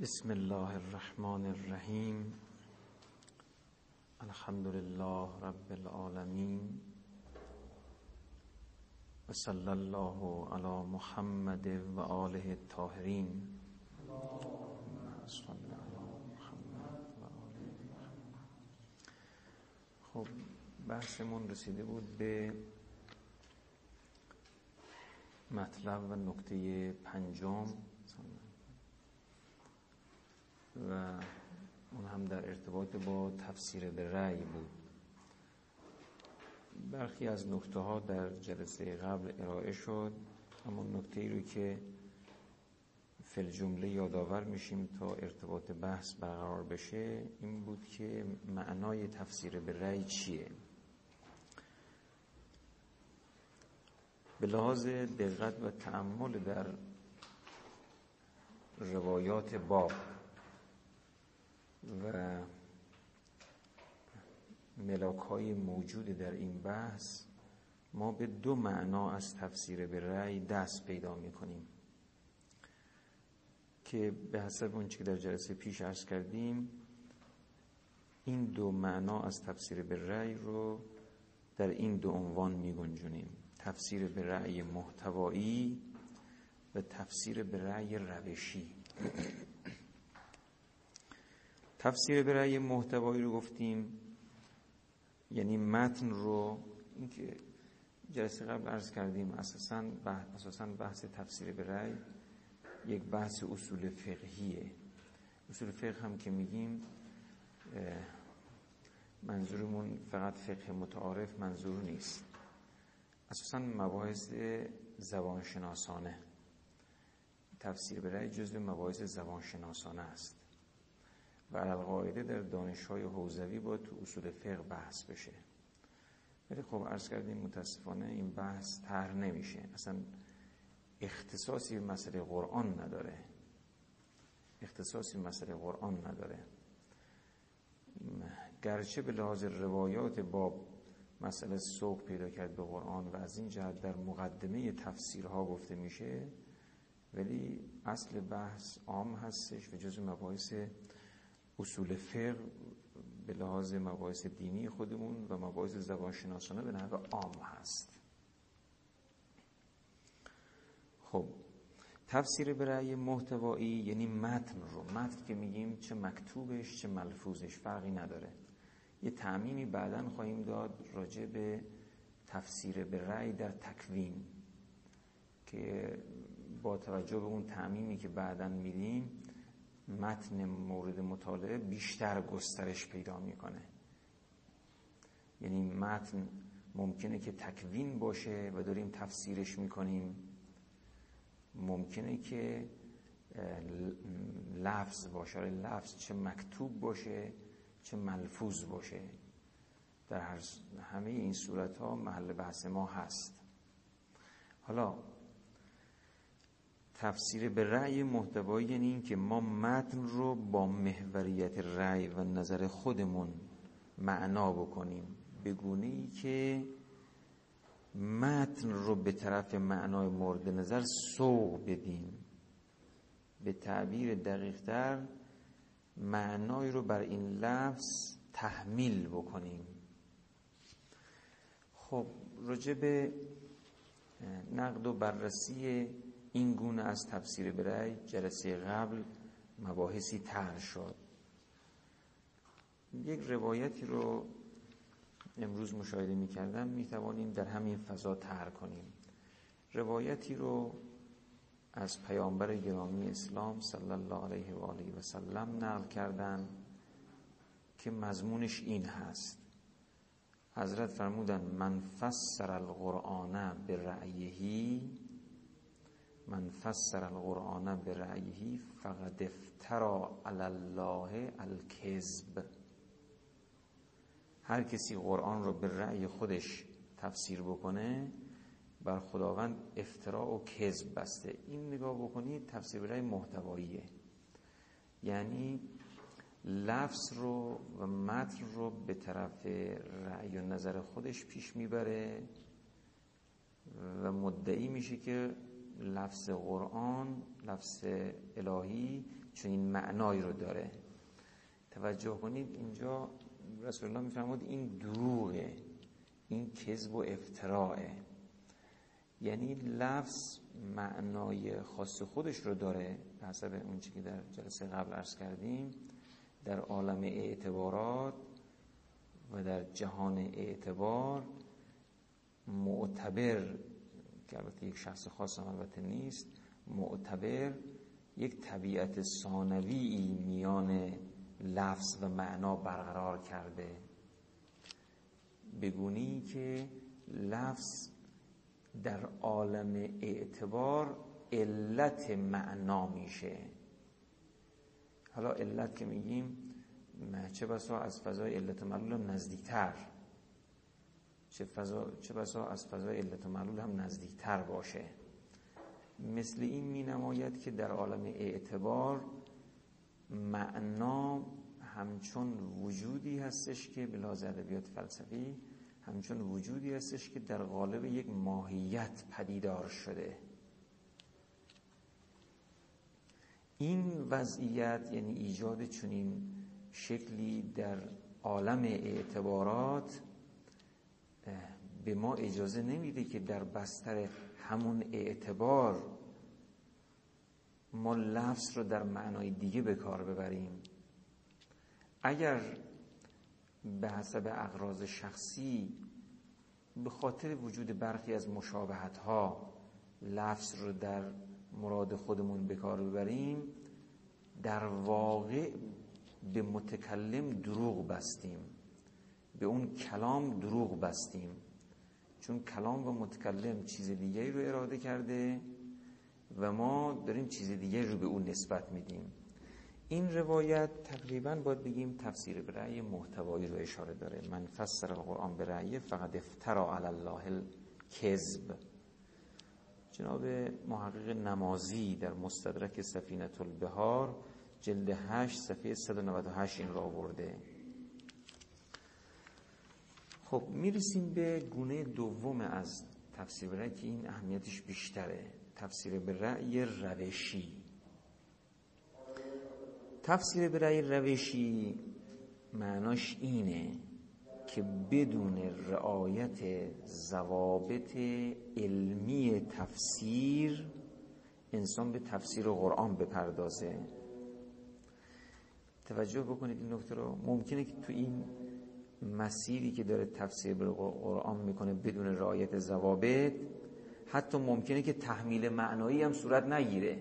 بسم الله الرحمن الرحیم. الحمد لله رب العالمین. و صلی الله علی محمد و آله الطاهرین. خب بحثمون رسیده بود به مطلب و نکته پنجم. و اون هم در ارتباط با تفسیر به رأی بود. برخی از نکته ها در جلسه قبل ارائه شد اما نکته ای رو که فل جمله یادآور میشیم تا ارتباط بحث برقرار بشه این بود که معنای تفسیر به رأی چیه؟ به لحاظ دقت و تعمل در روایات باب و ملاک های موجود در این بحث ما به دو معنا از تفسیر به رأی دست پیدا می کنیم که به حسب اون که در جلسه پیش عرض کردیم این دو معنا از تفسیر به رأی رو در این دو عنوان می گنجونیم تفسیر به رأی محتوایی و تفسیر به رأی روشی. تفسیر به رأی محتوایی رو گفتیم. یعنی متن رو اینکه جلسه قبل عرض کردیم اساسا بحث, اساساً بحث تفسیر به رأی یک بحث اصول فقهیه. اصول فقه هم که میگیم منظورمون فقط فقه متعارف منظور نیست. اساسا مباحث زبانشناسانه. تفسیر به رأی جزو مباحث زبانشناسانه است. و القاعده در دانشهای حوزوی با تو اصول فقه بحث بشه. ولی خب عرض کردیم متاسفانه این بحث تر نمیشه. اصلا اختصاصی مسئله قرآن نداره. اختصاصی مسئله قرآن نداره. گرچه به لحاظ روایات باب مسئله سوق پیدا کرد به قرآن و از این جهت در مقدمه تفسیرها گفته میشه ولی اصل بحث عام هستش و جزو مباحث اصول فقه به لحاظ مباحث دینی خودمون و مباحث زبانشناسانه به نحو عام هست. خب تفسیر به رأی محتوایی یعنی متن رو متن که میگیم چه مکتوبش چه ملفوظش فرقی نداره. یه تعمیمی بعدا خواهیم داد راجع به تفسیر به رأی در تکوین که با توجه به اون تعمیمی که بعدا میدیم متن مورد مطالعه بیشتر گسترش پیدا می‌کنه. یعنی متن ممکنه که تکوین باشه و داریم تفسیرش می‌کنیم. ممکنه که لفظ باشه. آره، لفظ چه مکتوب باشه چه ملفوظ باشه. در همه این صورت ها محل بحث ما هست. حالا تفسیر به رأی محتوایی یعنی این که ما متن رو با محوریت رأی و نظر خودمون معنا بکنیم. بگونه ای که متن رو به طرف معنای مورد نظر سوق بدیم. به تعبیر دقیقتر معنای رو بر این لفظ تحمیل بکنیم. خب راجع به نقد و بررسی این گونه از تفسیر برای جلسه قبل مباحثی تر شد. یک روایتی رو امروز مشاهده می کردم می توانیم در همین فضا تر کنیم. روایتی رو از پیامبر گرامی اسلام صلی الله علیه و آله و سلم نقل کردن که مضمونش این هست. حضرت فرمودن من فسر القرآن به رأیهی من فسر القرآن به رأیهی فقد افترا علی الله الکذب. هر کسی قرآن رو به رأی خودش تفسیر بکنه بر خداوند افترا و کذب بسته. این نگاه بکنید تفسیر به رأی محتواییه. یعنی لفظ رو و متن رو به طرف رأی و نظر خودش پیش می‌بره و مدعی میشه که لفظ قرآن لفظ الهی چون این معنایی رو داره. توجه کنید اینجا رسول الله میفرمود این دروغه این کذب و افتراعه. یعنی لفظ معنای خاص خودش رو داره به حسب اون که در جلسه قبل عرض کردیم در عالم اعتبارات و در جهان اعتبار معتبر که البته یک شخص خاص هم البته نیست معتبر یک طبیعت ثانوی میان لفظ و معنا برقرار کرده. بگونی که لفظ در عالم اعتبار علت معنا میشه. حالا علت که میگیم چه بسا از فضای علت معلول نزدیکتر. چه, فضا، چه بسا از فضای علت معلول هم نزدیکتر باشه. مثل این می نماید که در عالم اعتبار معنا همچون وجودی هستش که بلاز ادبیات فلسفی همچون وجودی هستش که در قالب یک ماهیت پدیدار شده. این وضعیت یعنی ایجاد چنین شکلی در عالم اعتبارات به ما اجازه نمیده که در بستر همون اعتبار ما لفظ رو در معنای دیگه به کار ببریم. اگر به حسب اغراض شخصی به خاطر وجود برخی از مشابهت ها لفظ رو در مراد خودمون به کار ببریم در واقع به متکلم دروغ بستیم به اون کلام دروغ بستیم. چون کلام و متکلم چیز دیگری رو اراده کرده و ما داریم چیز دیگری رو به اون نسبت میدیم. این روایت تقریبا باید بگیم تفسیر به رأی محتوایی رو اشاره داره. من فسر القرآن به رأی فقط افترا علی الله الکذب. جناب محقق نمازی در مستدرک سفینت البهار جلد 8 صفحه 198 این را آورده. خب می‌رسیم به گونه دوم از تفسیر که این اهمیتش بیشتره. تفسیر به رأی روشی. تفسیر به رأی روشی معناش اینه که بدون رعایت ضوابط علمی تفسیر انسان به تفسیر قرآن بپردازه. توجه بکنید این نکته رو. ممکنه که تو این مسیری که داره تفسیر قرآن می‌کنه بدون رعایت ضوابط حتی ممکنه که تحمیل معنایی هم صورت نگیره.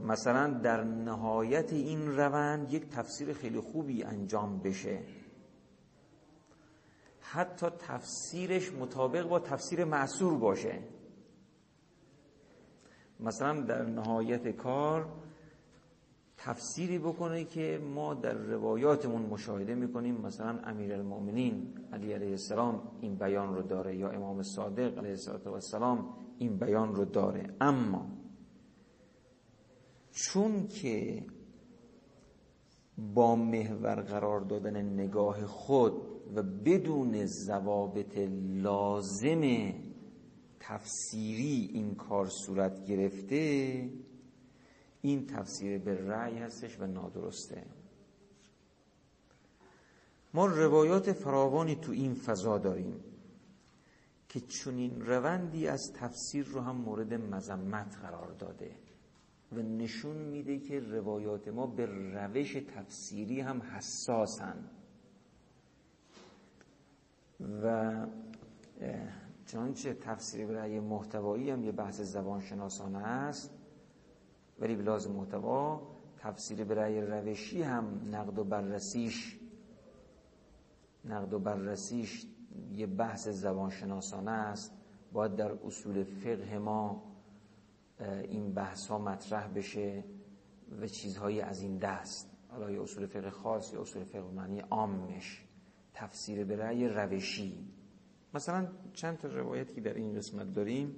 مثلا در نهایت این روند یک تفسیر خیلی خوبی انجام بشه. حتی تفسیرش مطابق با تفسیر معصور باشه. مثلا در نهایت کار تفسیری بکنه که ما در روایاتمون مشاهده می‌کنیم. مثلا امیر المؤمنین علی علیه السلام این بیان رو داره یا امام صادق علیه السلام این بیان رو داره. اما چون که با محور قرار دادن نگاه خود و بدون ضوابط لازم تفسیری این کار صورت گرفته این تفسیر به رأی هستش و نادرسته. ما روایات فراوانی تو این فضا داریم که چنین روندی از تفسیر رو هم مورد مذمت قرار داده و نشون میده که روایات ما به روش تفسیری هم حساسن. و چنانچه تفسیر برای محتوایی هم یه بحث زبان شناسانه است. ولی به لازم محتوا تفسیر برای روشی هم نقد و بررسیش نقد و بررسیش یه بحث زبان شناسانه است. باید در اصول فقه ما این بحث ها مطرح بشه و چیزهایی از این دست. حالا یا اصول فقه خاص یا اصول فقه معنی عامش تفسیر به روشی. مثلا چند تا روایت که در این قسمت داریم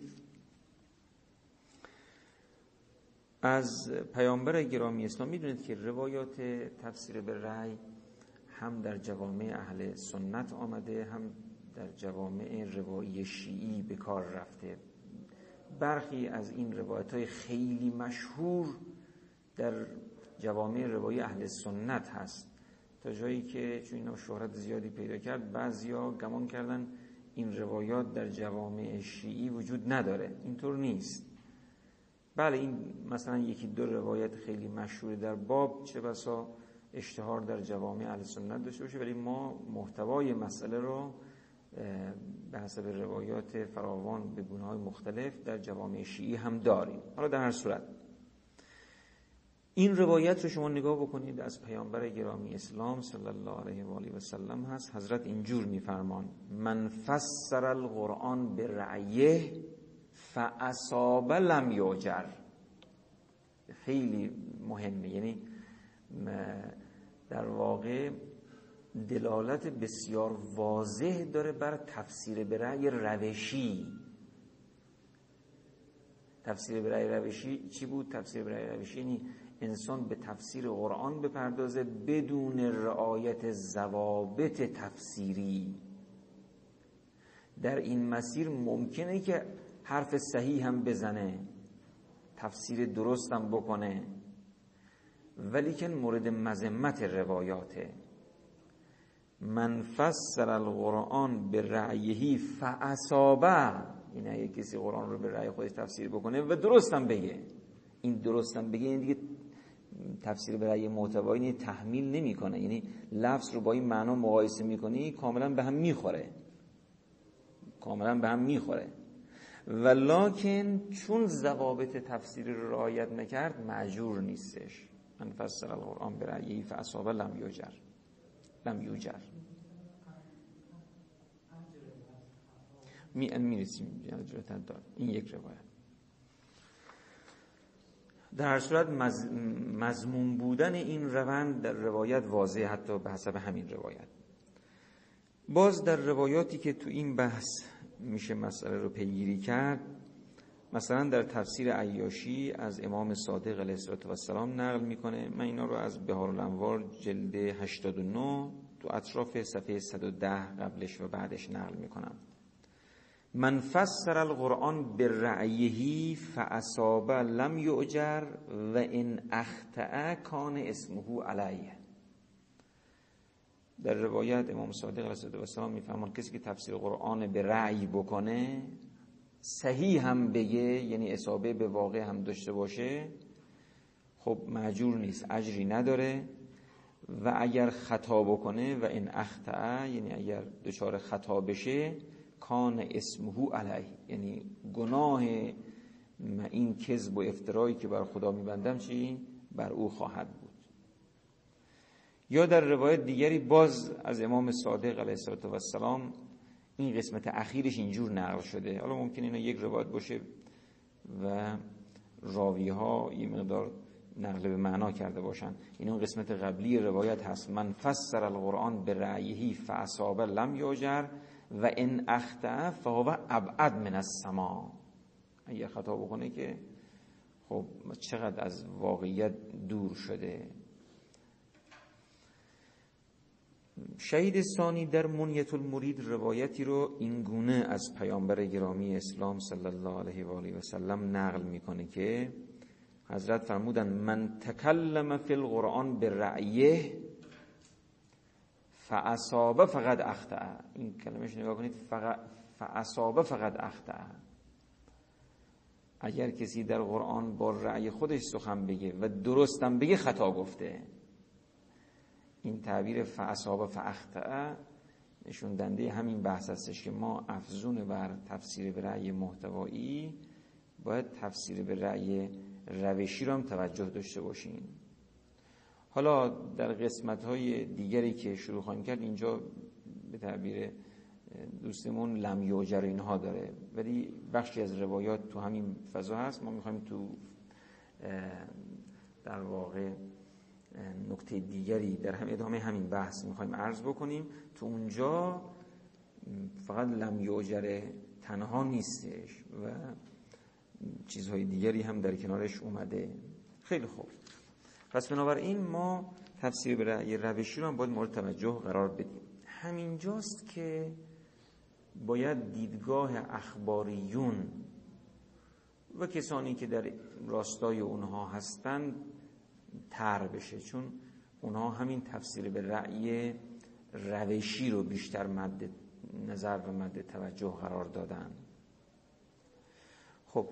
از پیامبر گرامی اسلام می‌دونید که روایات تفسیر به رأی هم در جوامع اهل سنت آمده هم در جوامع روایی شیعی به کار رفته. برخی از این روایت های خیلی مشهور در جوامع روایی اهل سنت هست. تا جایی که چون اینا شهرت زیادی پیدا کرد بعضیا گمان کردن این روایات در جوامع شیعی وجود نداره. اینطور نیست. بله این مثلا یکی دو روایت خیلی مشهور در باب چه بسا اشتهار در جوامع اهل سنت داشته باشه ولی ما محتوای مسئله رو به حسب روایات فراوان به های مختلف در جوامع شیعی هم داریم. حالا در هر صورت این روایت رو شما نگاه بکنید از پیامبر گرامی اسلام صلی الله علیه و آله و سلم هست حضرت اینجور میفرمان من فسر القرآن به رعیه فاصاب لم یوجر خیلی مهمه. یعنی در واقع دلالت بسیار واضح داره بر تفسیر به رأی روشی. تفسیر به رأی روشی چی بود؟ تفسیر به رأی روشی یعنی انسان به تفسیر قرآن بپردازه بدون رعایت ضوابط تفسیری. در این مسیر ممکنه که حرف صحیح هم بزنه تفسیر درست هم بکنه. ولی که مورد مذمت روایاته. من فسر القرآن به رعیهی فعصابه این اگه کسی قرآن رو به رأی خودش تفسیر بکنه و درستم بگه. این درستم بگه این دیگه تفسیر به رأی محتوایی تحمیل نمی‌کنه. یعنی لفظ رو با این معنا مقایسه می‌کنی کاملا به هم می‌خوره. کاملا به هم می‌خوره. ولکن چون ضوابط تفسیری رو رعایت نکرد معجور نیستش. من فسر القرآن به رأیی فاصاب لم یوجر لم یوجر می می‌رسیم این یک روایت. در هر صورت مضمون بودن این روند در روایت واضح حتی به حسب همین روایت. باز در روایاتی که تو این بحث میشه مسئله رو پیگیری کرد. مثلا در تفسیر عیاشی از امام صادق علیه السلام نقل می‌کنه من اینا رو از بهار الانوار جلد 89 تو اطراف صفحه 110 قبلش و بعدش نقل می‌کنم. من فسر القرآن برعیهی فاصاب لم یؤجر و این اخطأ کان اسمه علیه. در روایت امام صادق علیه السلام میفهمون کسی که تفسیر قرآن به رعی بکنه صحیح هم بگه یعنی اصابه به واقع هم داشته باشه خب معجور نیست اجری نداره و اگر خطا بکنه و این اخطا یعنی اگر دچار خطا بشه کان اسمهو علیه. یعنی گناه این کذب و افترایی که بر خدا میبندم چی؟ بر او خواهد یا در روایت دیگری باز از امام صادق علیه السلام این قسمت اخیرش اینجور نقل شده. حالا ممکن اینا یک روایت باشه و راوی ها یه مقدار نقل به معنا کرده باشن. این اون قسمت قبلی روایت هست. من فسر القرآن به رأیهی فاصاب لم یوجر و ان اخطا فهو ابعد من السما. اگه خطا بکنه که خب چقدر از واقعیت دور شده. شهید ثانی در منیت المرید روایتی رو این گونه از پیامبر گرامی اسلام صلی الله علیه و آله و سلم نقل می‌کنه که حضرت فرمودن من تکلم فی القرآن به رأیه فاصابه فقط اخطا این کلمش نگاه کنید فاصابه فقط اخطا اگر کسی در قرآن با رأی خودش سخن بگه و درستم بگه خطا گفته. این تعبیر فاصابه فاخطا نشون دنده همین بحث هستش که ما افزون بر تفسیر به رأی محتوایی باید تفسیر به رأی روشی رو هم توجه داشته باشیم حالا در قسمت های دیگری که شروع خواهیم کرد اینجا به تعبیر دوستمون لم یوجر اینها داره. ولی بخشی از روایات تو همین فضا هست. ما می‌خوایم تو در واقع نکته دیگری در هم ادامه همین بحث می‌خوایم عرض بکنیم. تو اونجا فقط لم یوجر تنها نیستش و چیزهای دیگری هم در کنارش اومده. خیلی خوب. پس بنابراین ما تفسیر به رأی روشی رو هم باید مورد توجه قرار بدیم. همینجاست که باید دیدگاه اخباریون و کسانی که در راستای اونها هستند تر بشه. چون اونها همین تفسیر به رأی روشی رو بیشتر مد نظر و مد توجه قرار دادن. خب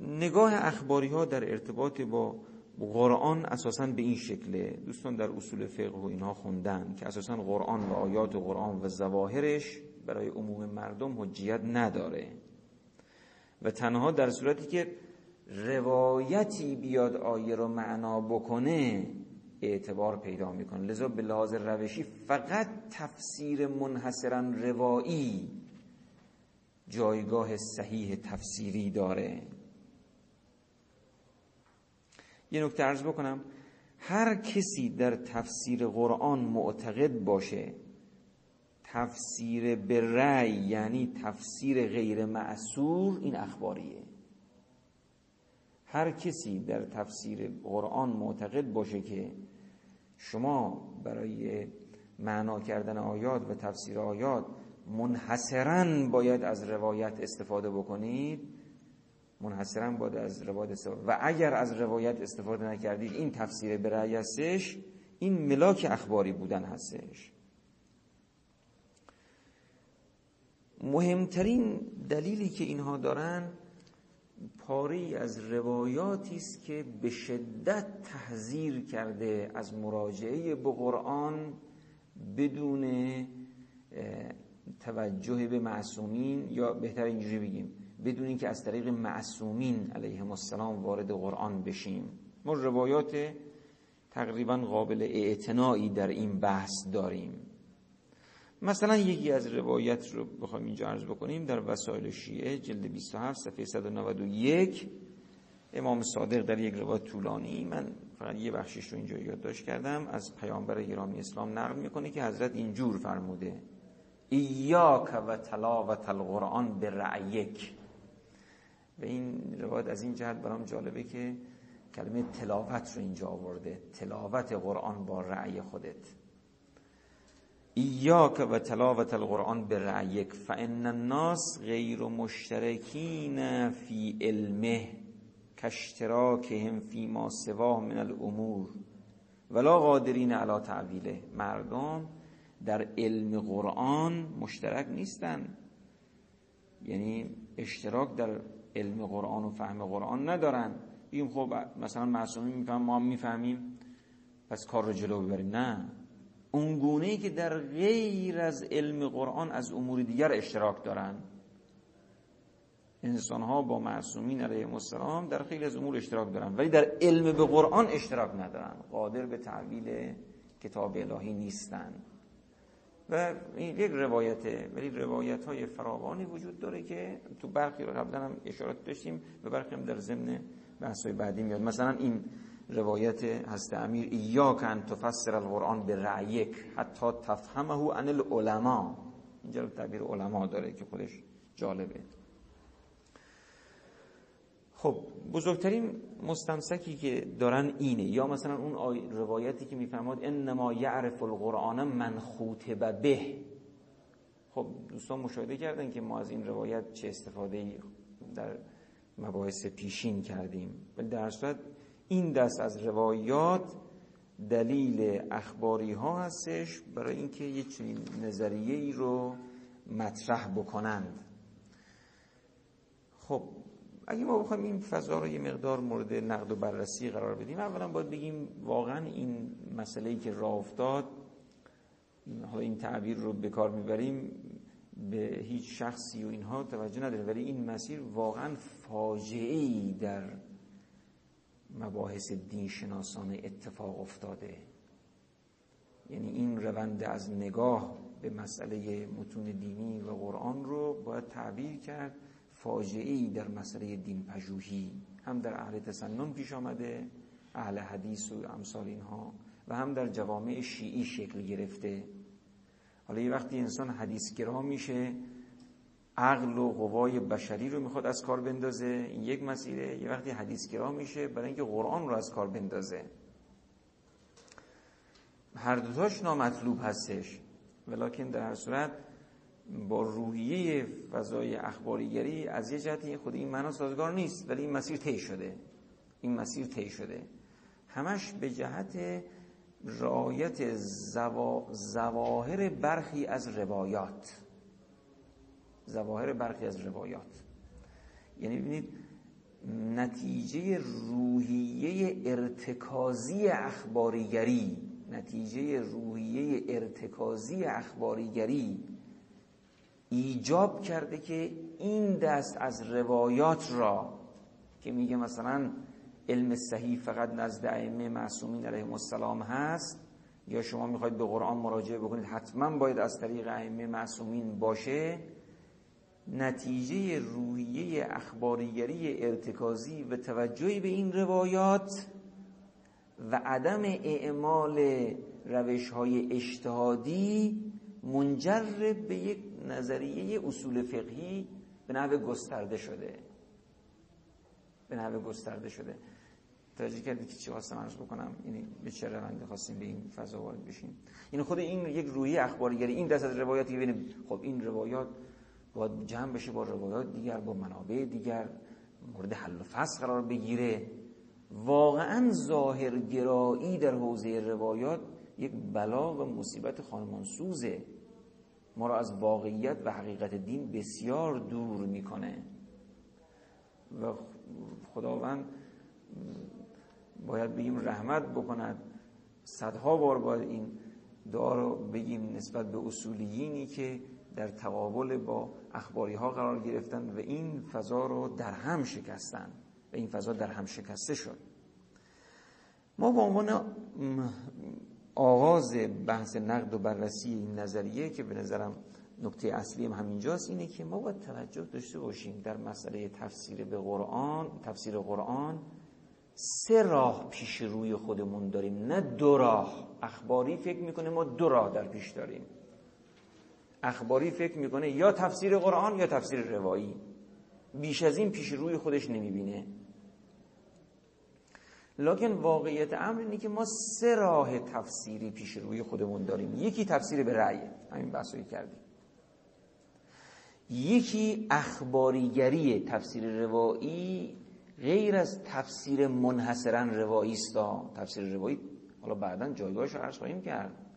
نگاه اخباری ها در ارتباط با قرآن اساسا به این شکله. دوستان در اصول فقه و اینها خوندن که اساسا قرآن و آیات قرآن و زواهرش برای عموم مردم حجیت نداره. و تنها در صورتی که روایتی بیاد آیه رو معنا بکنه اعتبار پیدا می‌کنه. لذا به لحاظ روشی فقط تفسیر منحصرا روایی جایگاه صحیح تفسیری داره. یه نکته ارز بکنم هر کسی در تفسیر قرآن معتقد باشه تفسیر به رأی یعنی تفسیر غیر معصور این اخباریه. هر کسی در تفسیر قرآن معتقد باشه که شما برای معنا کردن آیات و تفسیر آیات منحصرا باید از روایت استفاده بکنید منحصرا باید از روایت استفاده و اگر از روایت استفاده نکردید این تفسیر برای هستش این ملاک اخباری بودن هستش. مهمترین دلیلی که اینها دارن پاری از روایاتی است که به شدت تحذیر کرده از مراجعه به قرآن بدون توجه به معصومین یا بهتر اینجوری بگیم بدون اینکه از طریق معصومین علیهم السلام وارد قرآن بشیم. ما روایات تقریبا قابل اعتنایی در این بحث داریم. مثلا یکی از روایت رو بخوام اینجا عرض بکنیم در وسایل شیعه جلد 27 صفحه 191 امام صادق در یک روایت طولانی من فقط یه بخشش رو اینجا یادداشت کردم از پیامبر گرامی اسلام نقل می‌کنه که حضرت اینجور فرموده ایاک و تلاوت القرآن به رعیک و این روایت از این جهت برام جالبه که کلمه تلاوت رو اینجا آورده تلاوت قرآن با رعی خودت. ایاک و تلاوت القرآن به رعیک فان الناس غیر مشترکین فی علمه کاشتراکهم فی ما سواه من الامور ولا قادرین علی تعویله مردم در علم قرآن مشترک نیستن. یعنی اشتراک در علم قرآن و فهم قرآن ندارن. بگیم خب مثلا معصومی میفهم ما می‌فهمیم پس کار رو جلو ببریم. نه. اون گونه که در غیر از علم قرآن از امور دیگر اشتراک دارن انسان ها با معصومین علیه السلام در خیلی از امور اشتراک دارن ولی در علم به قرآن اشتراک ندارن قادر به تعویل کتاب الهی نیستن. و این یک روایته ولی روایت های فراوانی وجود داره که تو برخی رو قبلا هم اشارات داشتیم و برخی هم در ضمن بحث های بعدی میاد. مثلا این روایت هست امیر ایاک ان تفسر القرآن به رعیک حتی تفهمه عن العلماء. اینجا تعبیر علما داره که خودش جالبه. خب بزرگترین مستمسکی که دارن اینه یا مثلا اون روایتی که می‌فهمد انما یعرف القرآن من خوتب به خب دوستان مشاهده کردن که ما از این روایت چه استفاده در مباحث پیشین کردیم. ولی در صورت این دست از روایات دلیل اخباری ها هستش برای اینکه یه چنین نظریه ای رو مطرح بکنند. خب اگه ما بخوایم این فضا رو یه مقدار مورد نقد و بررسی قرار بدیم اولا باید بگیم واقعا این مسئله ای که راه افتاد حالا این تعبیر رو به کار می‌بریم به هیچ شخصی و اینها توجه نداره ولی این مسیر واقعا فاجعه ای در مباحث دین شناسانه اتفاق افتاده. یعنی این روند از نگاه به مسئله متون دینی و قرآن رو باید تعبیر کرد. فاجعه در مسئله دین پژوهی هم در اهل تسنن پیش آمده اهل حدیث و امثال اینها و هم در جوامع شیعی شکل گرفته. حالا یه وقتی انسان حدیثگرا میشه عقل و قوای بشری رو می‌خواد از کار بندازه. این یک مسیره یه وقتی حدیثگرا میشه برای اینکه قرآن رو از کار بندازه. هر دوتاش نامطلوب هستش. ولیکن در هر صورت با روحیه فضای اخباریگری از یه جهتی خود این معنا سازگار نیست ولی این مسیر طی شده. این مسیر طی شده. همش به جهت رعایت زواهر برخی از روایات. زواهر برخی از روایات. یعنی ببینید نتیجه روحیه ارتکازی اخباریگری نتیجه روحیه ارتکازی اخباریگری ایجاب کرده که این دست از روایات را که میگه مثلا علم صحیح فقط نزد ائمه معصومین علیهم السلام هست یا شما می‌خواید به قرآن مراجعه بکنید حتما باید از طریق ائمه معصومین باشه. نتیجه رویه اخباریگری ارتکازی و توجهی به این روایات و عدم اعمال روش های اجتهادی منجر به یک نظریه اصول فقهی به نحو گسترده شده. به نحو گسترده شده. توجه کردی که چی خواستم عرض بکنم؟ یعنی به چه روندی خواستیم به این فضا وارد بشیم؟ این خود این یک روحی اخباریگری این دست از روایاتی ببینیم. خب این روایات باید جمع بشه با روایات دیگر با منابع دیگر مورد حل و فصل قرار بگیره. واقعا ظاهرگرایی در حوزه روایات یک بلا و مصیبت خانمانسوزه ما را از واقعیت و حقیقت دین بسیار دور می‌کنه. و خداوند باید بگیم رحمت بکند. صدها بار باید این دعا رو بگیم نسبت به اصولیینی که در تقابل با اخباری ها قرار گرفتن و این فضا رو در هم شکستن و این فضا در هم شکسته شد. ما با عنوان آغاز بحث نقد و بررسی این نظریه که به نظرم نکته اصلی هم همینجاست اینه که ما باید توجه داشته باشیم در مسئله تفسیر به قرآن تفسیر قرآن سه راه پیش روی خودمون داریم نه دو راه. اخباری فکر می‌کنه ما دو راه در پیش داریم. اخباری فکر می‌کنه یا تفسیر قرآن یا تفسیر روایی. بیش از این پیش روی خودش نمی‌بینه. لکن واقعیت امر اینه که ما سه راه تفسیری پیش روی خودمون داریم. یکی تفسیر به رأی همین بحثی کردیم. یکی اخباریگری تفسیر روایی غیر از تفسیر منحصرا روایی است. تفسیر روایی حالا بعدا جایگاهش رو عرض خواهیم کرد.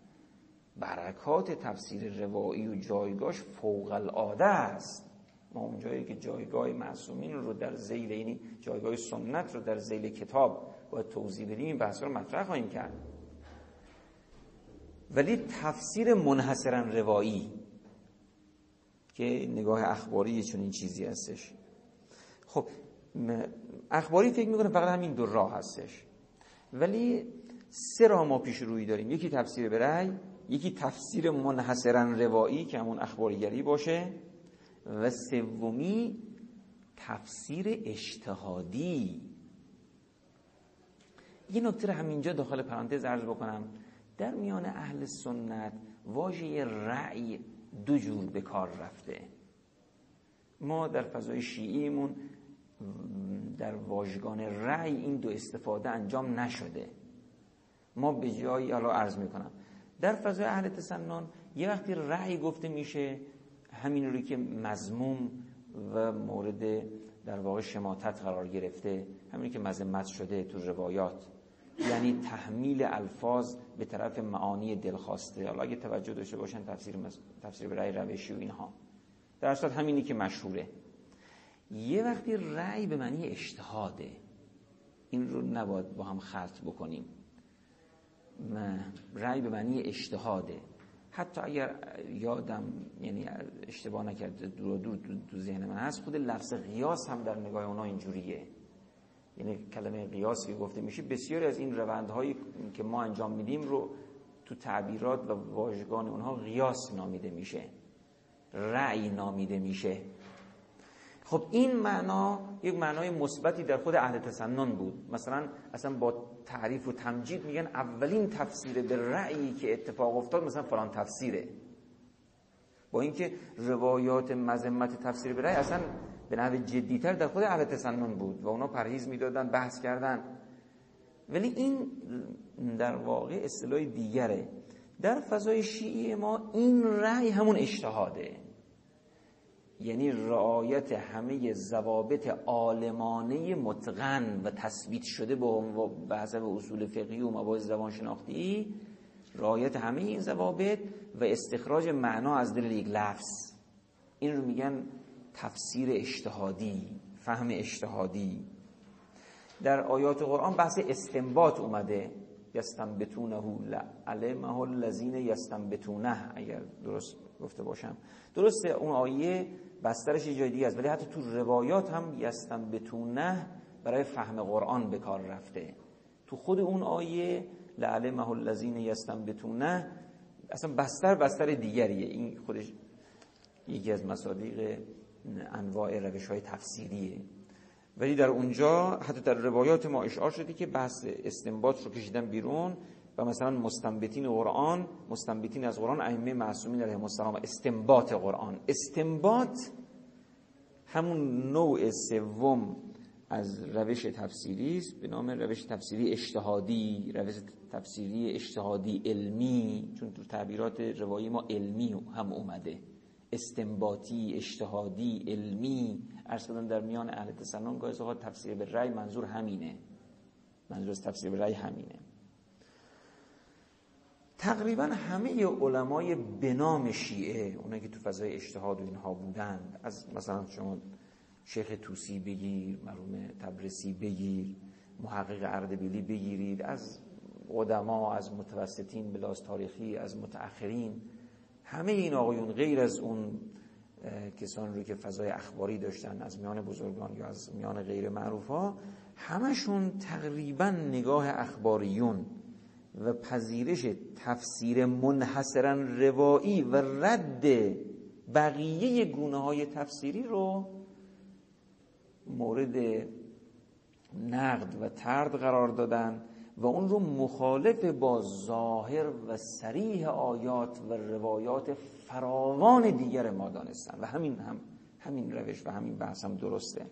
برکات تفسیر روایی و جایگاهش فوق العاده است. ما اونجایی که جایگاه معصومین رو در زیل اینی جایگاه سنت رو در زیل کتاب باید توضیح بدیم این بحث رو مطرح خواهیم کرد. ولی تفسیر منحصرا روایی که نگاه اخباری چون این چیزی هستش. خب اخباری فکر می‌کنه فقط همین دو راه هستش. ولی سه راه ما پیش روی داریم. یکی تفسیر به رأی یکی تفسیر منحصرا روایی که همون اخباریگری باشه و سومی تفسیر اجتهادی. یه نکته رو همینجا داخل پرانتز عرض بکنم. در میان اهل سنت واژه رأی دو جور به کار رفته. ما در فضای شیعیمون در واژگان رأی این دو استفاده انجام نشده. ما به جایی حالا عرض می‌کنم. در فضای اهل تسنن یه وقتی رأی گفته میشه همین رو که مزموم و مورد در واقع شماتت قرار گرفته همین که مذمت شده تو روایات. یعنی تحمیل الفاظ به طرف معانی دلخواسته. حالا اگه توجه داشته باشن تفسیر, مز... تفسیر به رأی روشی و اینها. در اصل همینی که مشهوره. یه وقتی رأی به معنی اجتهاده این رو نباید با هم خلط بکنیم. رأی به معنی اجتهاده حتی اگر یادم یعنی اشتباه نکرد دور دور تو ذهن من هست خود لفظ قیاس هم در نگاه اونا اینجوریه. یعنی کلمه قیاس که گفته میشه بسیاری از این روندهایی که ما انجام میدیم رو تو تعبیرات و واژگان اونها قیاس نامیده میشه. رأی نامیده میشه. خب این معنا یک معنای مثبتی در خود اهل تسنن بود. مثلا اصلا با تعریف و تمجید میگن اولین تفسیر به رأیی که اتفاق افتاد مثلا فلان تفسیره. با اینکه روایات مذمت تفسیر به رأی اصلا به نحو جدیتر در خود اهل تسنن بود و اونا پرهیز می‌دادن بحث کردن. ولی این در واقع اصطلاح دیگره. در فضای شیعی ما این رأی همون اجتهاده. یعنی رعایت همه ضوابط عالمانه متقن و تثبیت شده به حسب اصول فقهی و مباحث زبان شناختی رعایت همه این ضوابط و استخراج معنا از دل یک لفظ. این رو میگن تفسیر اجتهادی فهم اجتهادی. در آیات قرآن بحث استنباط اومده. یستنبتونه علمه الذین یستنبتونه اگر درست گفته باشم. درسته؟ اون آیه بسترش یه جای دیگه است. ولی حتی تو روایات هم یستنبتونه برای فهم قرآن به کار رفته. تو خود اون آیه لعلمه الذین یستنبتونه اصلا بستر بستر دیگریه. این خودش یکی از مصادیق انواع روش های تفسیریه. ولی در اونجا حتی در روایات ما اشعار شده که بحث استنباط رو کشیدن بیرون. و مثلا مستنبتین قرآن مستنبتین از قرآن ائمه معصومین علیهم السلام استنباط قرآن. استنباط همون نوع سوم از روش تفسیری است به نام روش تفسیری اجتهادی روش تفسیری اجتهادی علمی چون تو تعبیرات روایی ما علمی هم اومده. استنباطی اجتهادی علمی. عرض در میان اهل تسنن گاهی اوقات تفسیر به رأی منظور همینه. منظور از تفسیر به رأی همینه. تقریبا همه علمای بنام شیعه اونایی که تو فضای اجتهاد و اینها بودند از مثلا شما شیخ توسی بگیر مرحوم تبرسی بگیر محقق اردبیلی بگیرید از قدما از متوسطین بلاس تاریخی از متأخرین همه این آقایون غیر از اون کسان رو که فضای اخباری داشتن از میان بزرگان یا از میان غیر معروف ها همشون تقریبا نگاه اخباریون. و پذیرش تفسیر منحصرا روایی و رد بقیه گونه های تفسیری رو مورد نقد و ترد قرار دادن و اون رو مخالف با ظاهر و سریح آیات و روایات فراوان دیگر ما دانستن. و همین هم همین روش و همین بحث هم درسته.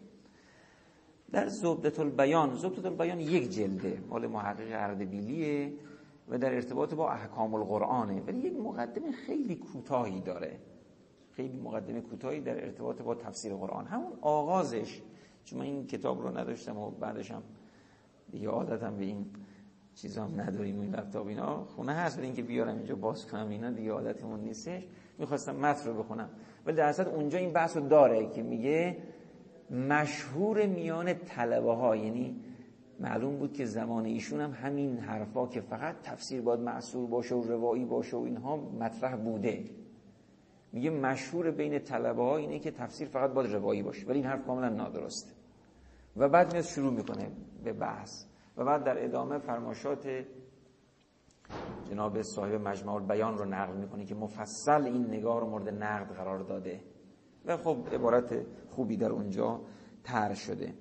در زبدت البیان زبدت البیان یک جلده. مال محقق اردبیلیه و در ارتباط با احکام القرآنه. ولی یک مقدمه خیلی کوتاهی داره. خیلی مقدمه کوتاهی در ارتباط با تفسیر قرآن. همون آغازش چون من این کتاب رو نداشتم و بعدش هم دیگه عادتم به این چیزا هم نداریم این لپتاپ اینا. خونه هست ولی اینکه بیارم اینجا باز کنم اینا دیگه عادتمون نیستش. می‌خواستم متن رو بخونم. ولی در اصل اونجا این بحث رو داره که میگه مشهور میان طلبه ها یعنی معلوم بود که زمان ایشون هم همین حرفا که فقط تفسیر باید معصور باشه و روایی باشه و اینها مطرح بوده. میگه مشهور بین طلبه ها اینه که تفسیر فقط باید روایی باشه ولی این حرف کاملا نادرسته. و بعد میاد شروع می‌کنه به بحث. و بعد در ادامه فرماشات جناب صاحب مجمع بیان رو نقل می‌کنه که مفصل این نگاه رو مورد نقد قرار داده. و خب عبارت خوبی در اونجا تر شده.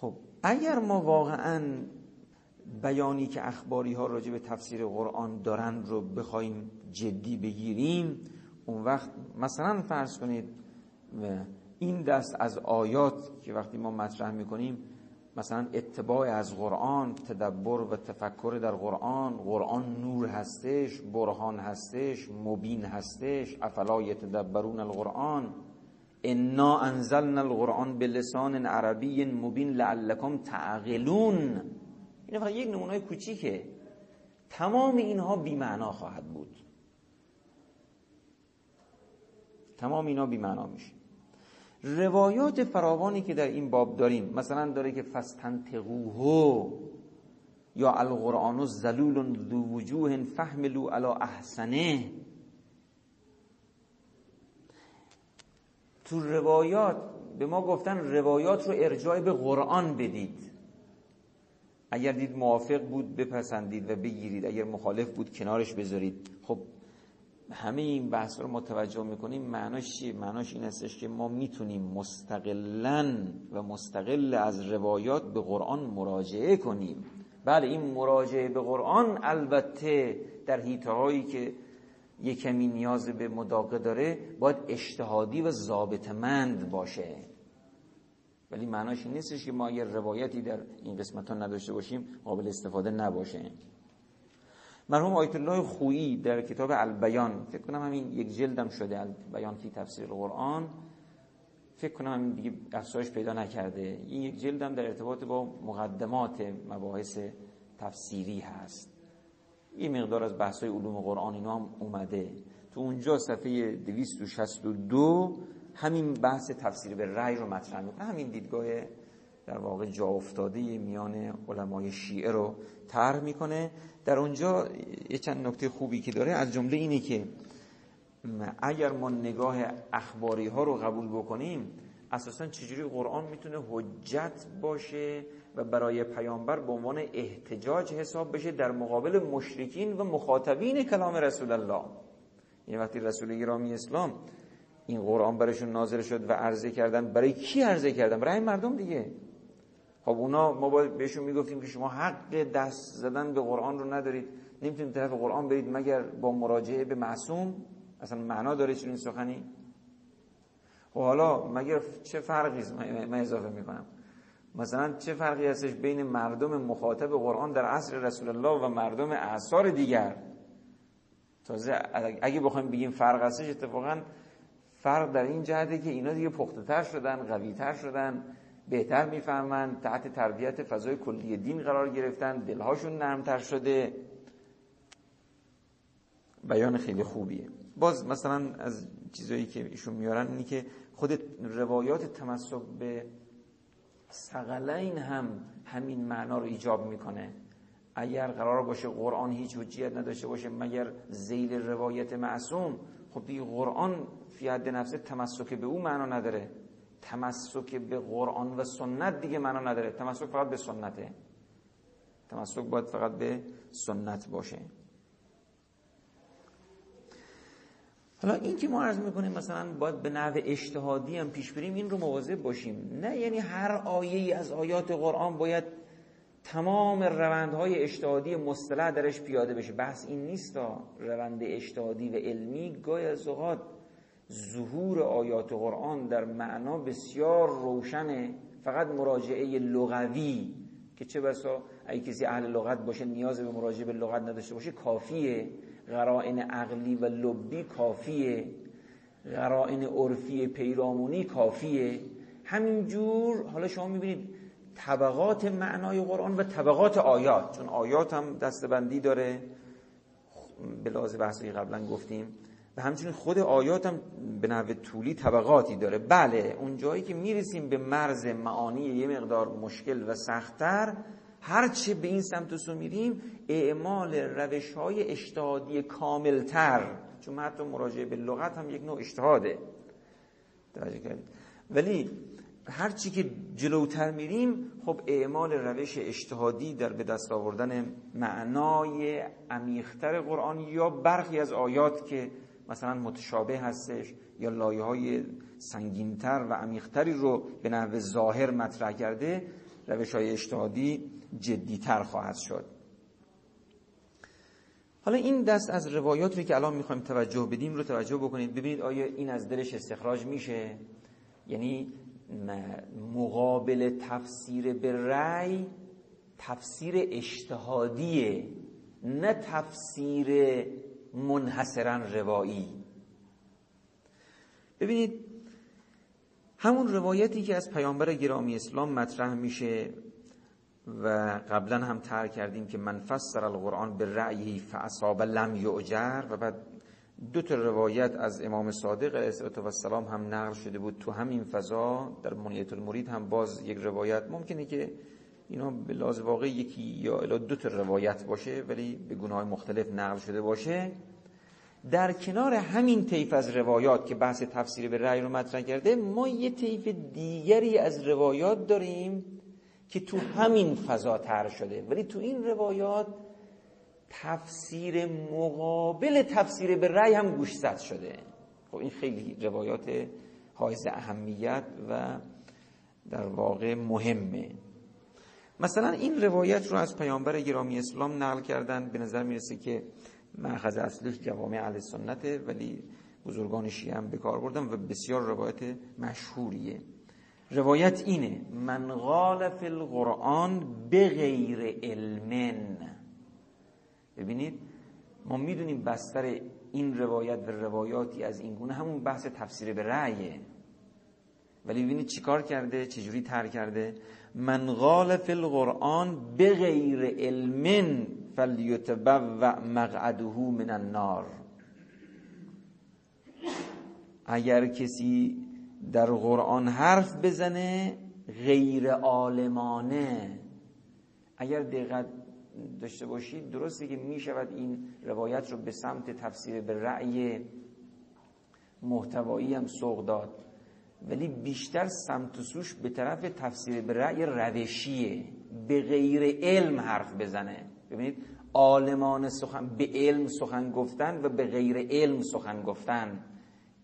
خب اگر ما واقعا بیانی که اخباری ها راجع به تفسیر قرآن دارن رو بخوایم جدی بگیریم اون وقت مثلا فرض کنید این دست از آیات که وقتی ما مطرح می‌کنیم مثلا اتباع از قرآن تدبر و تفکر در قرآن قرآن نور هستش برهان هستش مبین هستش افلا یتدبرون القرآن انا انزلنا القرآن به لسان عربی مبین لعلکم تعقلون. این فقط یک نمونه کوچیکه. تمام اینها بیمعنا خواهد بود. تمام اینا بیمعنا میشه. روایات فراوانی که در این باب داریم مثلا داره که فستنتقوه یا القرآن زلول ذو وجوه فهملو علا احسنه تو روایات به ما گفتن روایات رو ارجاع به قرآن بدید. اگر دید موافق بود بپسندید و بگیرید. اگر مخالف بود کنارش بذارید. خب همه این بحث رو متوجه می‌کنیم معناش چیه؟ معناش این هستش که ما می‌تونیم مستقلا و مستقل از روایات به قرآن مراجعه کنیم. بله این مراجعه به قرآن البته در هایی که یک کمی نیاز به مداقه داره باید اجتهادی و ضابطمند باشه. ولی معناش این نیستش که ما اگر روایتی در این قسمت ها نداشته باشیم قابل استفاده نباشه. مرحوم آیت الله خویی در کتاب البیان فکر کنم همین یک جلدم شده البیان فی تفسیر القرآن فکر کنم همین دیگه افزایش پیدا نکرده. این یک جلدم در ارتباط با مقدمات مباحث تفسیری هست. یه مقدار از بحث علوم قرآن اینا هم اومده. تو اونجا صفحه 262 همین بحث تفسیر به رأی رو مطرح می‌کنه. همین دیدگاه در واقع جا افتاده میان علمای شیعه رو طرح می‌کنه. در اونجا یه چند نکته خوبی که داره از جمله اینه که اگر ما نگاه اخباری ها رو قبول بکنیم اساسا چجوری قرآن می‌تونه حجت باشه و برای پیامبر به عنوان احتجاج حساب بشه در مقابل مشرکین و مخاطبین کلام رسول الله این وقتی رسول گرامی اسلام این قرآن برشون نازل شد و عرضه کردن برای کی عرضه کردن؟ برای مردم دیگه. خب اونا ما باید بهشون می‌گفتیم که شما حق دست زدن به قرآن رو ندارید. نمی‌تونید طرف قرآن برید مگر با مراجعه به معصوم؟ اصلا معنا داره چنین سخنی؟ خب حالا مگر چه فرقی من اضافه می‌کنم. مثلا چه فرقی هستش بین مردم مخاطب قرآن در عصر رسول الله و مردم اعصار دیگر؟ تازه اگه بخوایم بگیم فرق هستش اتفاقا فرق در این جهته که اینا دیگه پخته تر شدن قوی تر شدن. بهتر می‌فهمن تحت تربیت فضای کلی دین قرار گرفتن دلهاشون نرمتر شده. بیان خیلی خوبیه. باز مثلا از چیزایی که ایشون میارن اینی که خود روایات تمسک به سقلین هم همین معنا رو ایجاب می‌کنه. اگر قرار باشه قرآن هیچ حجیت نداشته باشه مگر زیل روایت معصوم خب دیگه قرآن فی حد نفسه تمسک به او معنا نداره. تمسک به قرآن و سنت دیگه معنا نداره. تمسک فقط به سنته. تمسک باید فقط به سنت باشه. حالا این که ما عرض می‌کنیم مثلا باید به نحو اجتهادی هم پیش بریم این رو مواظب باشیم. نه یعنی هر آیه از آیات قرآن باید تمام روندهای اجتهادی مصطلح درش پیاده بشه. بحث این نیست روند اجتهادی و علمی گاهی از اوقات ظهور آیات قرآن در معنا بسیار روشنه فقط مراجعه لغوی که چه بسا؟ اگه کسی اهل لغت باشه نیاز به مراجعه به لغت نداشته باشه کافیه. قرائن عقلی و لبی کافیه. قرائن عرفی پیرامونی کافیه. همینجور حالا شما می‌بینید طبقات معنای قرآن و طبقات آیات چون آیات هم دستبندی داره. به لحاظ بحثی قبلا گفتیم. و همچنین خود آیات هم به نحو طولی طبقاتی داره. بله اون جایی که می‌رسیم به مرز معانی یه مقدار مشکل و سختتر هرچه به این سمت سو میریم اعمال روش های اشتهادی کاملتر چون حتی مراجعه به لغت هم یک نوع اشتهاده. توجه کردید. ولی هرچی که جلوتر میریم خب اعمال روش اجتهادی در به دست آوردن معنای عمیقتر قرآن یا برخی از آیات که مثلا متشابه هستش یا لایه های سنگینتر و عمیقتری رو به نحو ظاهر مطرح کرده روش های اجتهادی جدیتر خواهد شد. حالا این دست از روایات رو که الان می‌خوایم توجه بدیم رو توجه بکنید. ببینید آیا این از دلش استخراج میشه؟ یعنی مقابل تفسیر به رأی تفسیر اجتهادیه نه تفسیر منحصرا روایی. ببینید همون روایتی که از پیامبر گرامی اسلام مطرح میشه و قبلا هم تر کردیم که من فسر القرآن به رأیی فاصاب لم یعجر و بعد دو تا روایت از امام صادق علیه السلام هم نقل شده بود تو همین فضا در منیت المرید هم باز یک روایت. ممکنه که اینا به لحاظ واقع یکی یا الا دو تا روایت باشه ولی به گناه مختلف نقل شده باشه. در کنار همین طیف از روایات که بحث تفسیر به رأی رو مطرح کرده ما یه طیف دیگری از روایات داریم که تو همین فضا تر شده. ولی تو این روایات تفسیر مقابل تفسیر به رأی هم گوشزد شده. خب این خیلی روایات حائز اهمیت و در واقع مهمه. مثلا این روایت رو از پیامبر گرامی اسلام نقل کردن به نظر می‌رسه که مأخذ اصلیش جوامع اهل سنته ولی بزرگان شیعه هم به کار بردن و بسیار روایت مشهوریه. روایت اینه من قال فی القرآن به غیر علمن. ببینید ما می‌دونیم بستر این روایت و روایاتی از این گونه همون بحث تفسیر به رأیه. ولی ببینید چیکار کرده چجوری تر کرده؟ من قال فی القرآن بغیر علم فلیتبوع مقعده من النار. اگر کسی در قرآن حرف بزنه غیر عالمانه. اگر دقت داشته باشید درسته که می شود این روایت رو به سمت تفسیر به رأی محتوایی هم سوق داد. ولی بیشتر سمت و سوش به طرف تفسیر به رأی روشیه. به غیر علم حرف بزنه. ببینید عالمان سخن به علم سخن گفتن و به غیر علم سخن گفتن.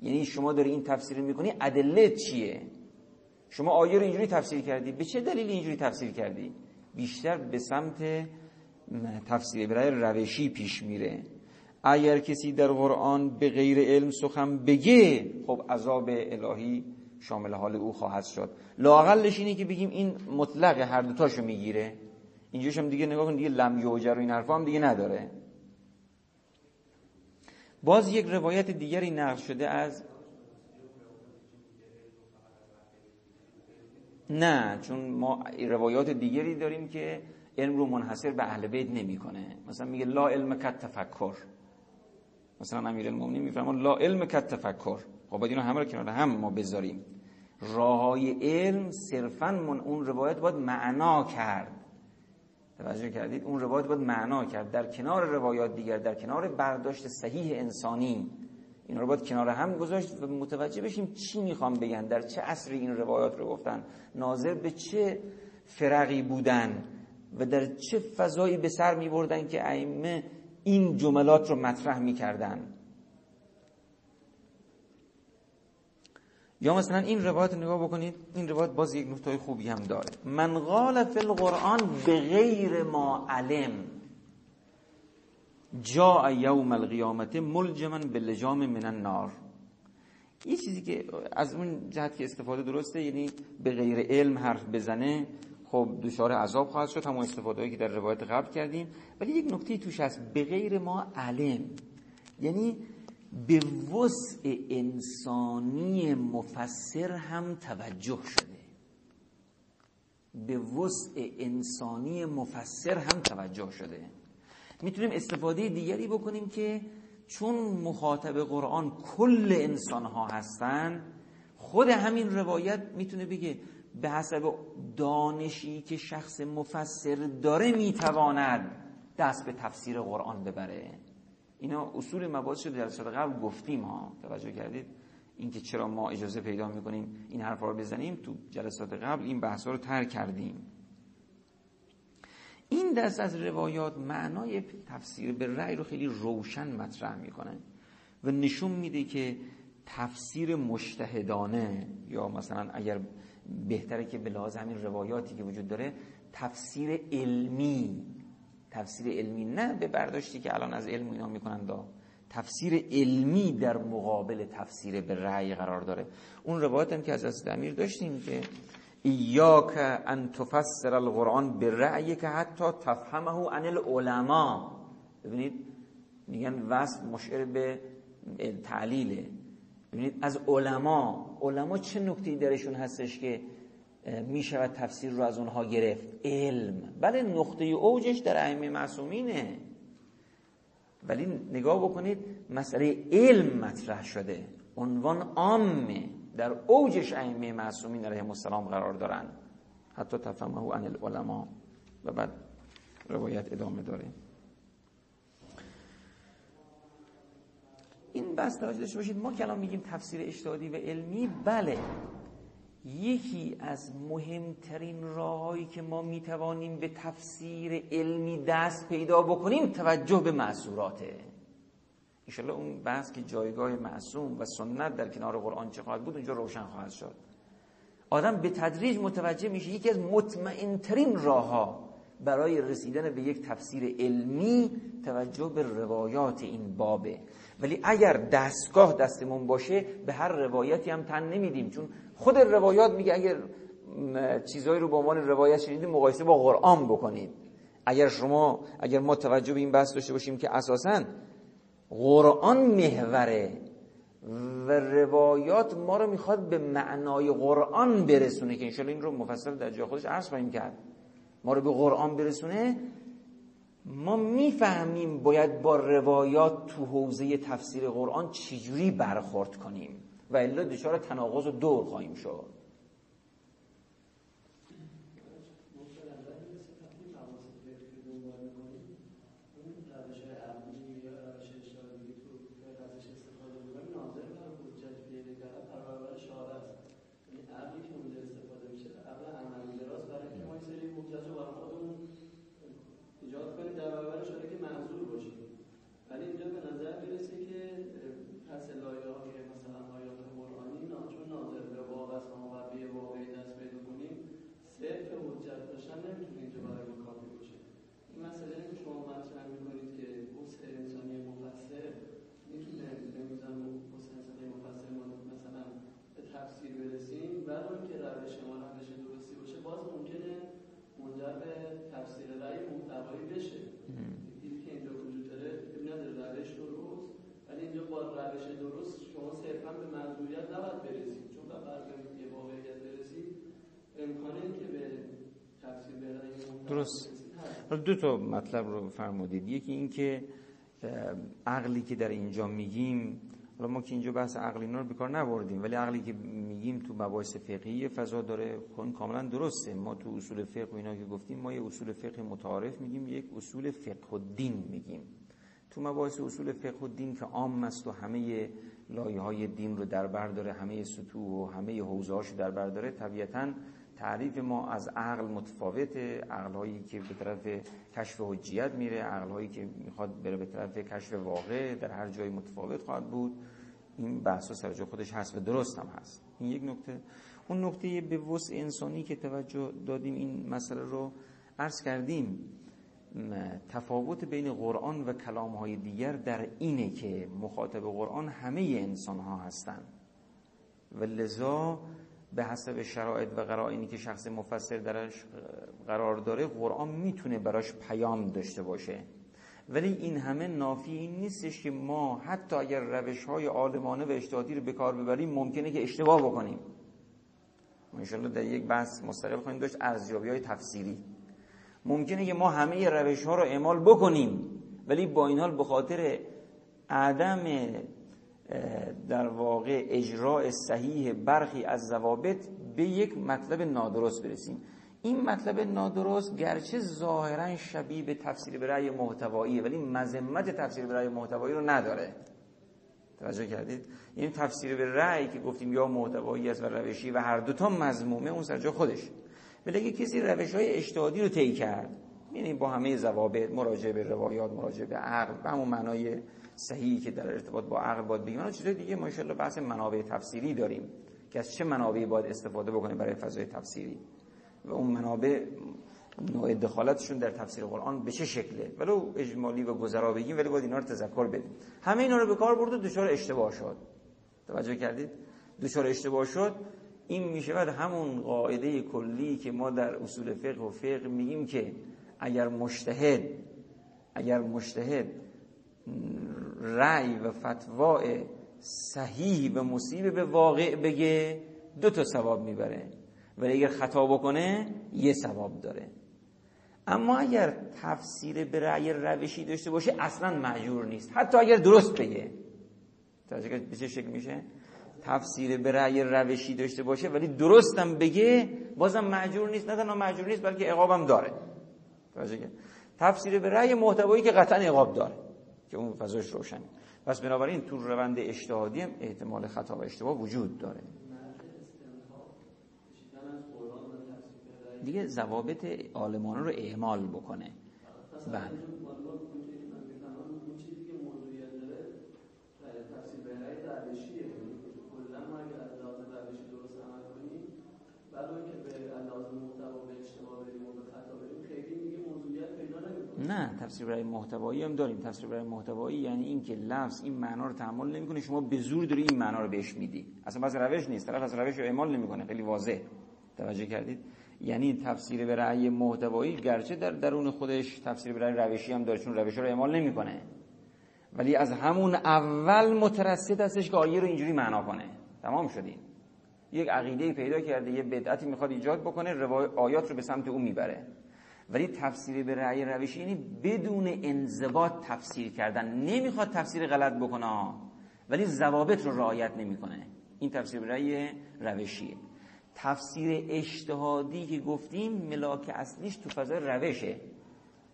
یعنی شما داری این تفسیر می‌کنی ادله چیه؟ شما آیه رو اینجوری تفسیر کردی. به چه دلیل اینجوری تفسیر کردی؟ بیشتر به سمت تفسیر برای روشی پیش میره. اگر کسی در قرآن به غیر علم سخن بگه خب عذاب الهی شامل حال او خواهد شد. لاقلش اینه که بگیم این مطلق هر دوتاشو می‌گیره. اینجاش هم دیگه نگاه کن دیگه لم یوجر و این حرفا هم دیگه نداره. باز یک روایت دیگری نقل شده از نه چون ما روایات دیگری داریم که علم رو منحصر به اهل بیت نمی‌کنه. مثلا میگه لا علم کت تفکر مثلا امیر المومنین میفرمان لا علم کت تفکر. خب باید اینو همه رو کنار هم ما بذاریم. راهای علم صرفا من اون روایت باید معنا کرد. توجه کردید؟ اون روایت باید معنا کرد. در کنار روایات دیگر در کنار برداشت صحیح انسانی این رو باید کنار هم گذاشت و متوجه بشیم چی می‌خوام بگن در چه عصری این روایات رو گفتن ناظر به چه فرقی بودن و در چه فضایی به سر می بردن که ائمه این جملات رو مطرح می کردن یا مثلا این روایت نگاه بکنید این روایت باز یک نکته خوبی هم داره. من قال فی القرآن به غیر ما علم جا یوم القیامت ملجما به لجام من النار. یه چیزی که از اون جهت که استفاده درسته یعنی به غیر علم حرف بزنه خب دچار عذاب خواهد شد همون استفاده که در روایت قبل کردیم. ولی یک نکته توش هست به غیر ما علم یعنی به وسع انسانی مفسر هم توجه شده. به وسع انسانی مفسر هم توجه شده. می‌تونیم استفاده دیگری بکنیم که چون مخاطب قرآن کل انسان ها هستن خود همین روایت می‌تونه بگه به حسب دانشی که شخص مفسر داره می‌تواند دست به تفسیر قرآن ببره. اینا اصول مباحث شده جلسات قبل گفتیم ها. توجه کردید؟ اینکه چرا ما اجازه پیدا می‌کنیم این حرفا رو بزنیم؟ تو جلسات قبل این بحثا رو ترک کردیم. این دست از روایات معنای تفسیر به رأی رو خیلی روشن مطرح می‌کنه و نشون میده که تفسیر مشتهدانه یا مثلا اگر بهتره که به لحاظ همین روایاتی که وجود داره تفسیر علمی تفسیر علمی نه به برداشتی که الان از علم اینا می‌کنن دا تفسیر علمی در مقابل تفسیر به رأی قرار داره. اون روایت هم که از از امیر داشتیم که ایاک ان تفسر القرآن به رأی که حتی تفهمه عن العلماء. ببینید میگن وصف مشعر به تعلیله. ببینید از علما علما چه نکته درشون هستش که می شود تفسیر رو از اونها گرفت؟ علم. بله نقطه اوجش در ائمه معصومینه. ولی نگاه بکنید مسئله علم مطرح شده. عنوان عامه در اوجش ائمه معصومین علیهم السلام قرار دارن. حتی تفهمه عن العلماء. و بعد روایت ادامه داره. این بس توجه داشته باشید. ما کلام میگیم تفسیر اجتهادی و علمی بله. یکی از مهمترین راههایی که ما می‌توانیم به تفسیر علمی دست پیدا بکنیم توجه به معصوراته ایشالله اون بحث که جایگاه معصوم و سنت در کنار قرآن چه خواهد بود اونجا روشن خواهد شد. آدم به تدریج متوجه میشه یکی از مطمئنترین راهها برای رسیدن به یک تفسیر علمی توجه به روایات این بابه. ولی اگر دستگاه دستمون باشه به هر روایتی هم تن نمیدیم. چون خود روایات میگه اگر چیزهایی رو به عنوان روایت شنیدید مقایسه با قرآن بکنید. اگر شما اگر ما توجه به این بحث داشته باشیم که اساسا قرآن محوره و روایات ما رو می‌خواد به معنای قرآن برسونه که انشالله این رو مفصل در جای خودش عرض خواهیم کرد. ما رو به قرآن برسونه ما می‌فهمیم باید با روایات تو حوزه تفسیر قرآن چجوری برخورد کنیم و الا دچار تناقض و دور خواهیم شد. دو تا مطلب رو فرمودید. یکی این که عقلی که در اینجا میگیم حالا ما که اینجا بحث عقلی اینا رو بیکار نبردیم ولی عقلی که میگیم تو مباحث فقهی فضا داره خب کاملا درسته. ما تو اصول فقه و اینا که گفتیم ما یه اصول فقه متعارف میگیم یک اصول فقه و دین میگیم. تو مباحث اصول فقه و دین که عام است و همه لایه های دین رو در بر داره همه سطوح و همه حوزه هاشو در بر داره طبیعتاً تعریف ما از عقل متفاوته عقل هایی که به طرف کشف حجیت میره عقل هایی که می‌خواد بره به طرف کشف واقع در هر جای متفاوت خواهد بود. این بحث سر جا خودش هست و درست هم هست. این یک نکته. اون نکته به وسع انسانی که توجه دادیم این مسئله رو عرض کردیم. تفاوت بین قرآن و کلام های دیگر در اینه که مخاطب قرآن همه انسان ها هستن. و لذا به حسب شرایط و قرائنی که شخص مفسر درش قرار داره قرآن می‌تونه براش پیام داشته باشه. ولی این همه نافی این نیستش که ما حتی اگر روش های عالمانه و اجتهادی رو به کار ببریم ممکنه که اشتباه بکنیم. ما در یک بحث مستقل خواهیم داشت ارزیابی های تفسیری. ممکنه که ما همه روش ها رو اعمال بکنیم ولی با این حال به خاطر عدم در واقع اجراع صحیح برخی از ضوابط به یک مطلب نادرست برسیم. این مطلب نادرست گرچه ظاهرا شبیه به تفسیر برای محتوایی ولی مذمت تفسیر برای محتوایی رو نداره. توجه کردید؟ این تفسیر به رأی که گفتیم یا محتوایی است و روشی و هر دوتا مضمومه اون سرجا خودش. ولی اگه کسی روش های اجتهادی رو طی کرد. یعنی با همه ضوابط مراجعه به روایات مراجعه به عقل به همون معنای صحیحی که در ارتباط با عقل باید بگیم. اون چیزای دیگه ما بحث منابع تفسیری داریم که از چه منابعی باید استفاده بکنیم برای فضای تفسیری. و اون منابع نوع دخالتشون در تفسیر قرآن به چه شکله؟ ولو اجمالی و گذرا بگیم ولی باید اینا رو تذکر بدیم. همه اینا رو به کار برد و دچار اشتباه شد. توجه کردید؟ دچار اشتباه شد. این میشه بعد همون قاعده کلی که ما در اصول فقه و فقه میگیم که اگر مشتهد اگر مشتهد رأی و فتوا صحیح و مصیب به واقع بگه دو تا ثواب می‌بره. ولی اگر خطا بکنه یه ثواب داره. اما اگر تفسیر به رأی روشی داشته باشه اصلا معجور نیست. حتی اگر درست بگه. توجه به چه شکل میشه؟ تفسیر به رأی روشی داشته باشه ولی درستم بگه بازم معجور نیست. نه تنها معجور نیست بلکه عقابم داره. تفسیر به رأی محتوایی که قطعا عقاب داره که اون فضاش روشنه. پس بنابراین تو روند اجتهادی هم احتمال خطا و اشتباه وجود داره. دیگه ضوابط عالمانه رو اعمال بکنه. بله. نه تفسیر برای محتوایی هم داریم. تفسیر برای محتوایی یعنی اینکه لفظ این معنا رو تحمل نمی‌کنه شما به زور داری این معنا رو بهش میدی. اصلا بس روش نیست. طرف از روش رو اعمال نمی‌کنه. خیلی واضح. توجه کردید؟ یعنی تفسیر به محتوایی گرچه در درون خودش تفسیر به رأی روشی هم داره چون روش رو اعمال نمی‌کنه. ولی از همون اول مترسد هستش که آیه رو اینجوری معنا کنه. تمام شدیم یک عقیده پیدا کرده یه بدعتی می‌خواد ایجاد بکنه آیات رو به سمت اون می‌بره. ولی تفسیر به رأی روشی یعنی بدون انضباط تفسیر کردن. نمی‌خواد تفسیر غلط بکنه. ولی ضوابط رو رعایت نمی‌کنه. این تفسیر به رأی روشیه. تفسیر اجتهادی که گفتیم ملاک اصلیش تو فضای روشه.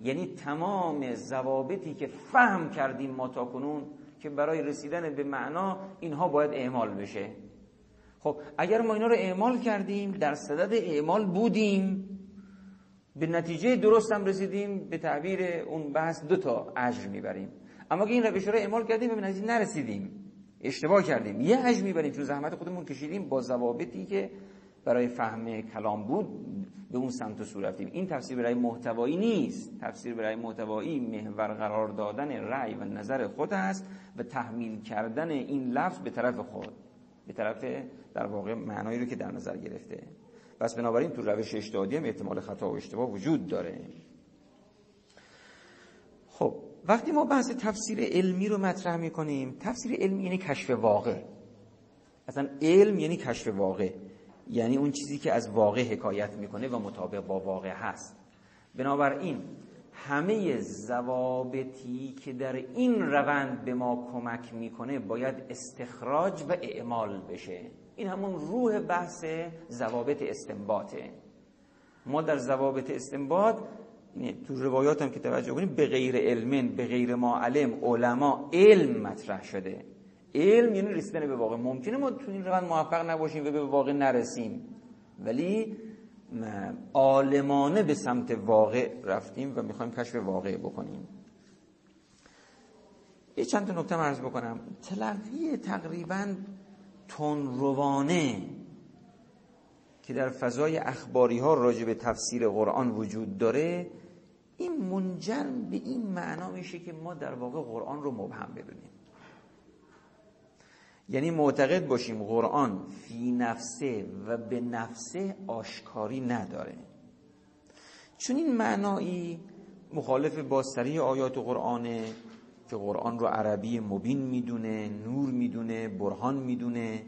یعنی تمام ضوابطی که فهم کردیم ما تا کنون که برای رسیدن به معنا اینها باید اعمال بشه. خب اگر ما اینا رو اعمال کردیم در صدد اعمال بودیم. به نتیجه درست هم رسیدیم به تعبیر اون بحث دو تا اجر می‌بریم. اما که این روش رو اعمال کردیم به نتیجه نرسیدیم. اشتباه کردیم. یه اجر می‌بریم. چون زحمت خودمون کشیدیم با ضوابطی که برای فهم کلام بود به اون سمت و رفتیم. این تفسیر برای محتوایی نیست. تفسیر برای محتوایی محور قرار دادن رأی و نظر خود است و تحمیل کردن این لفظ به طرف خود به طرف در واقع معنایی رو که در نظر گرفته. پس بنابراین تو روش اجتهادی هم احتمال خطا و اشتباه وجود داره. خب وقتی ما بحث تفسیر علمی رو مطرح می‌کنیم تفسیر علمی یعنی کشف واقع. اصلا علم یعنی کشف واقع. یعنی اون چیزی که از واقع حکایت می‌کنه و مطابق با واقع هست. بنابراین همه زوابطی که در این روند به ما کمک می‌کنه باید استخراج و اعمال بشه. این همون روح بحث زوابط استنباطه ما در زوابط استنباط تو روایات هم که توجه کنیم به غیر علمن به غیر ما علم علما علم مطرح شده. علم یعنی رسیدن به واقع. ممکنه ما تو این روند موفق نباشیم و به واقع نرسیم. ولی عالمانه به سمت واقع رفتیم و می‌خوایم کشف واقع بکنیم. یه چند تا نکته مرز بکنم. تلقی تقریبا تنروانه که در فضای اخباری ها راجع به تفسیر قرآن وجود داره این منجر به این معنا میشه که ما در واقع قرآن رو مبهم بدونیم. یعنی معتقد باشیم قرآن فی نفسه و به نفسه آشکاری نداره. چون این معنایی مخالف با سریع آیات قرآنه که قرآن رو عربی مبین می‌دونه نور می‌دونه برهان می‌دونه.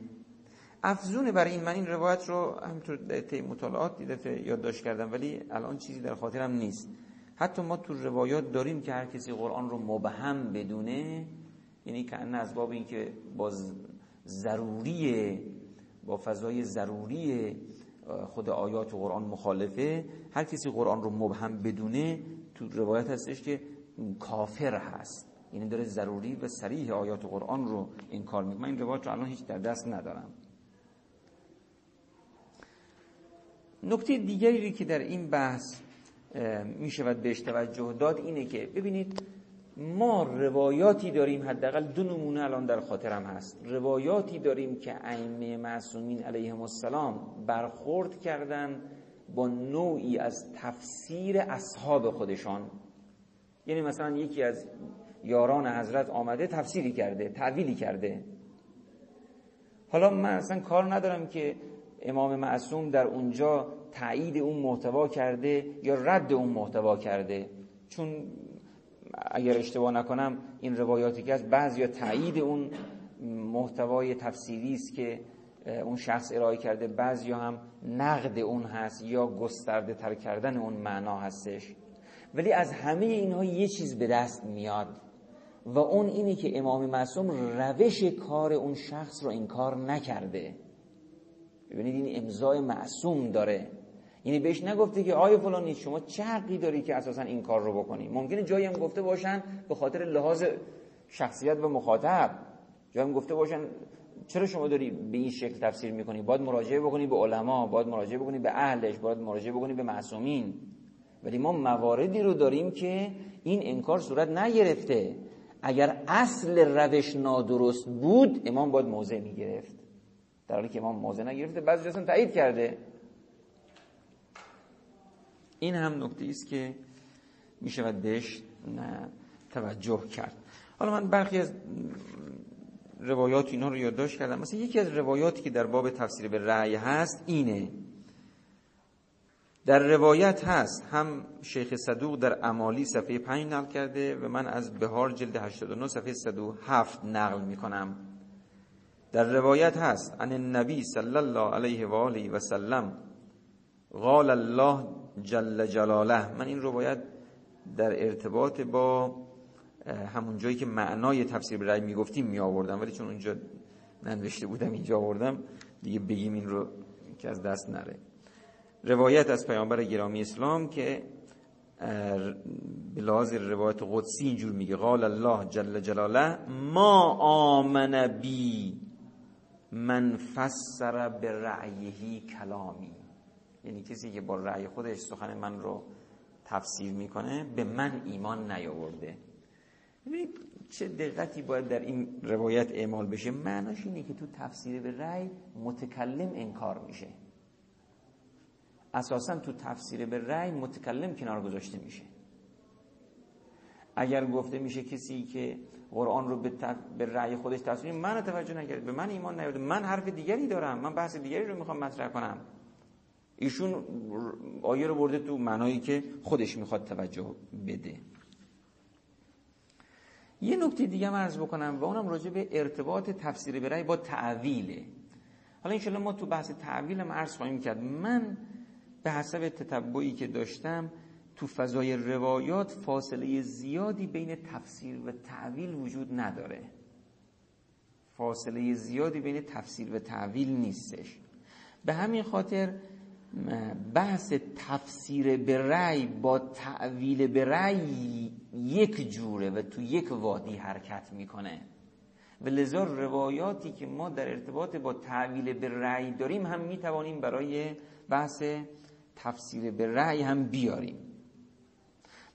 افزونه برای این من این روایت رو همینطور طی مطالعات دیده یادداشت کردم ولی الان چیزی در خاطرم نیست. حتی ما تو روایات داریم که هر کسی قرآن رو مبهم بدونه یعنی که از باب اینکه با ضروری با فضای ضروری خود آیات و قرآن مخالفه هر کسی قرآن رو مبهم بدونه تو روایت هستش که کافر هست. یعنی داره ضروری و سریح آیات قرآن رو انکار می‌کنه. من این روایت رو الان هیچ در دست ندارم. نکته دیگری که در این بحث می شود بهش توجه داد اینه که ببینید ما روایاتی داریم حداقل دو نمونه الان در خاطرم هست. روایاتی داریم که ائمه معصومین علیهم السلام برخورد کردن با نوعی از تفسیر اصحاب خودشان. یعنی مثلا یکی از یاران حضرت آمده تفسیری کرده تعویلی کرده. حالا من اصلا کار ندارم که امام معصوم در اونجا تایید اون محتوا کرده یا رد اون محتوا کرده. چون اگر اشتباه نکنم این روایاتی که از بعضی یا تایید اون محتوای تفسیری است که اون شخص ارائه کرده. بعضی هم نقد اون هست یا گسترده تر کردن اون معنا هستش. ولی از همه اینها یه چیز به دست میاد. و اون اینه که امام معصوم روش کار اون شخص رو انکار نکرده. ببینید این امضای معصوم داره. یعنی بهش نگفته که آیا فلانی شما چه حقی داری که اساسا این کار رو بکنی؟ ممکنه جایی هم گفته باشن به خاطر لحاظ شخصیت و مخاطب. جایی هم گفته باشن چرا شما داری به این شکل تفسیر می‌کنی؟ باید مراجعه بکنی به علما باید مراجعه بکنی به اهلش باید مراجعه بکنی به معصومین. ولی ما مواردی رو داریم که این انکار صورت نگرفته. اگر اصل روش نادرست بود امام باید موضع می‌گرفت. در حالی که امام موضع نگرفته بعضی اصلا تایید کرده. این هم نکته است که می شود بهش توجه کرد. حالا من برخی از روایات اینا رو یادداشت کردم. مثلا یکی از روایاتی که در باب تفسیر به رأی هست اینه. در روایت هست هم شیخ صدوق در امالی صفحه 5 نقل کرده و من از بهار جلد 89 صفحه 107 نقل می‌کنم. در روایت هست ان النبی صلی الله علیه و آله و سلم قال الله جل جلاله. من این روایت در ارتباط با همون جایی که معنای تفسیر به رأی می‌گفتیم می آوردم ولی چون اونجا ننوشته بودم اینجا آوردم دیگه بگیم این رو که از دست نره. روایت از پیامبر گرامی اسلام که بلاز روایت قدسی اینجور میگه قال الله جل جلاله ما آمن بی من فسر به رعیهی کلامی. یعنی کسی که با رأی خودش سخن من رو تفسیر می‌کنه به من ایمان نیاورده. ببینید چه دقتی باید در این روایت اعمال بشه؟ معناش اینه که تو تفسیر به رأی متکلم انکار میشه. اساسا تو تفسیر به رأی متکلم کنار گذاشته میشه. اگر گفته میشه کسی که قرآن رو به, تف... به رأی خودش تفسیر من توجه نکرد. به من ایمان نیارده من حرف دیگری دارم. من بحث دیگری رو می‌خوام مطرح کنم. ایشون آیه رو برده تو معنایی که خودش می‌خواد توجه بده. یه نکته دیگه عرض بکنم و اونم راجع به ارتباط تفسیر برای با تعویله. حالا انشالله ما تو بحث تعویل هم عرض خواهیم کرد. من به حسب تتبعی که داشتم تو فضای روایات فاصله زیادی بین تفسیر و تعویل وجود نداره. فاصله زیادی بین تفسیر و تعویل نیستش. به همین خاطر بحث تفسیر به رأی با تعویل به رأی یک جوره و تو یک وادی حرکت می‌کنه. و لذا روایاتی که ما در ارتباط با تعویل به رأی داریم هم می‌توانیم برای بحث تفسیر به رأی هم بیاریم.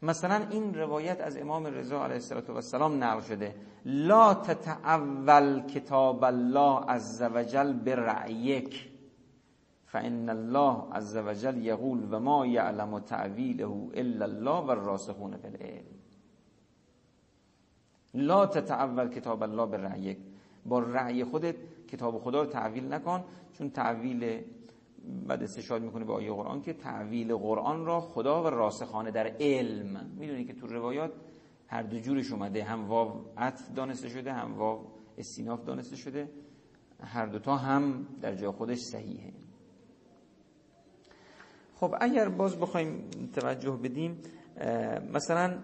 مثلا این روایت از امام رضا علیه السلام نقل شده. لا تتعول کتاب الله عز وجل به رأیک فان الله عز وجل یقول و ما یعلم تعویله الا الله و الراسخون فی العلم. لا تتعول کتاب الله به رأیک با رأی خودت کتاب خدا رو تعویل نکن چون تعویل بعد استشهاد می‌کنه به آیه قرآن که تعویل قرآن را خدا و راسخانه در علم. می‌دونی که تو روایات هر دو جورش اومده هم واو عطف دانسته شده هم واو استیناف دانسته شده. هر دوتا هم در جای خودش صحیحه. خب اگر باز بخوایم توجه بدیم مثلا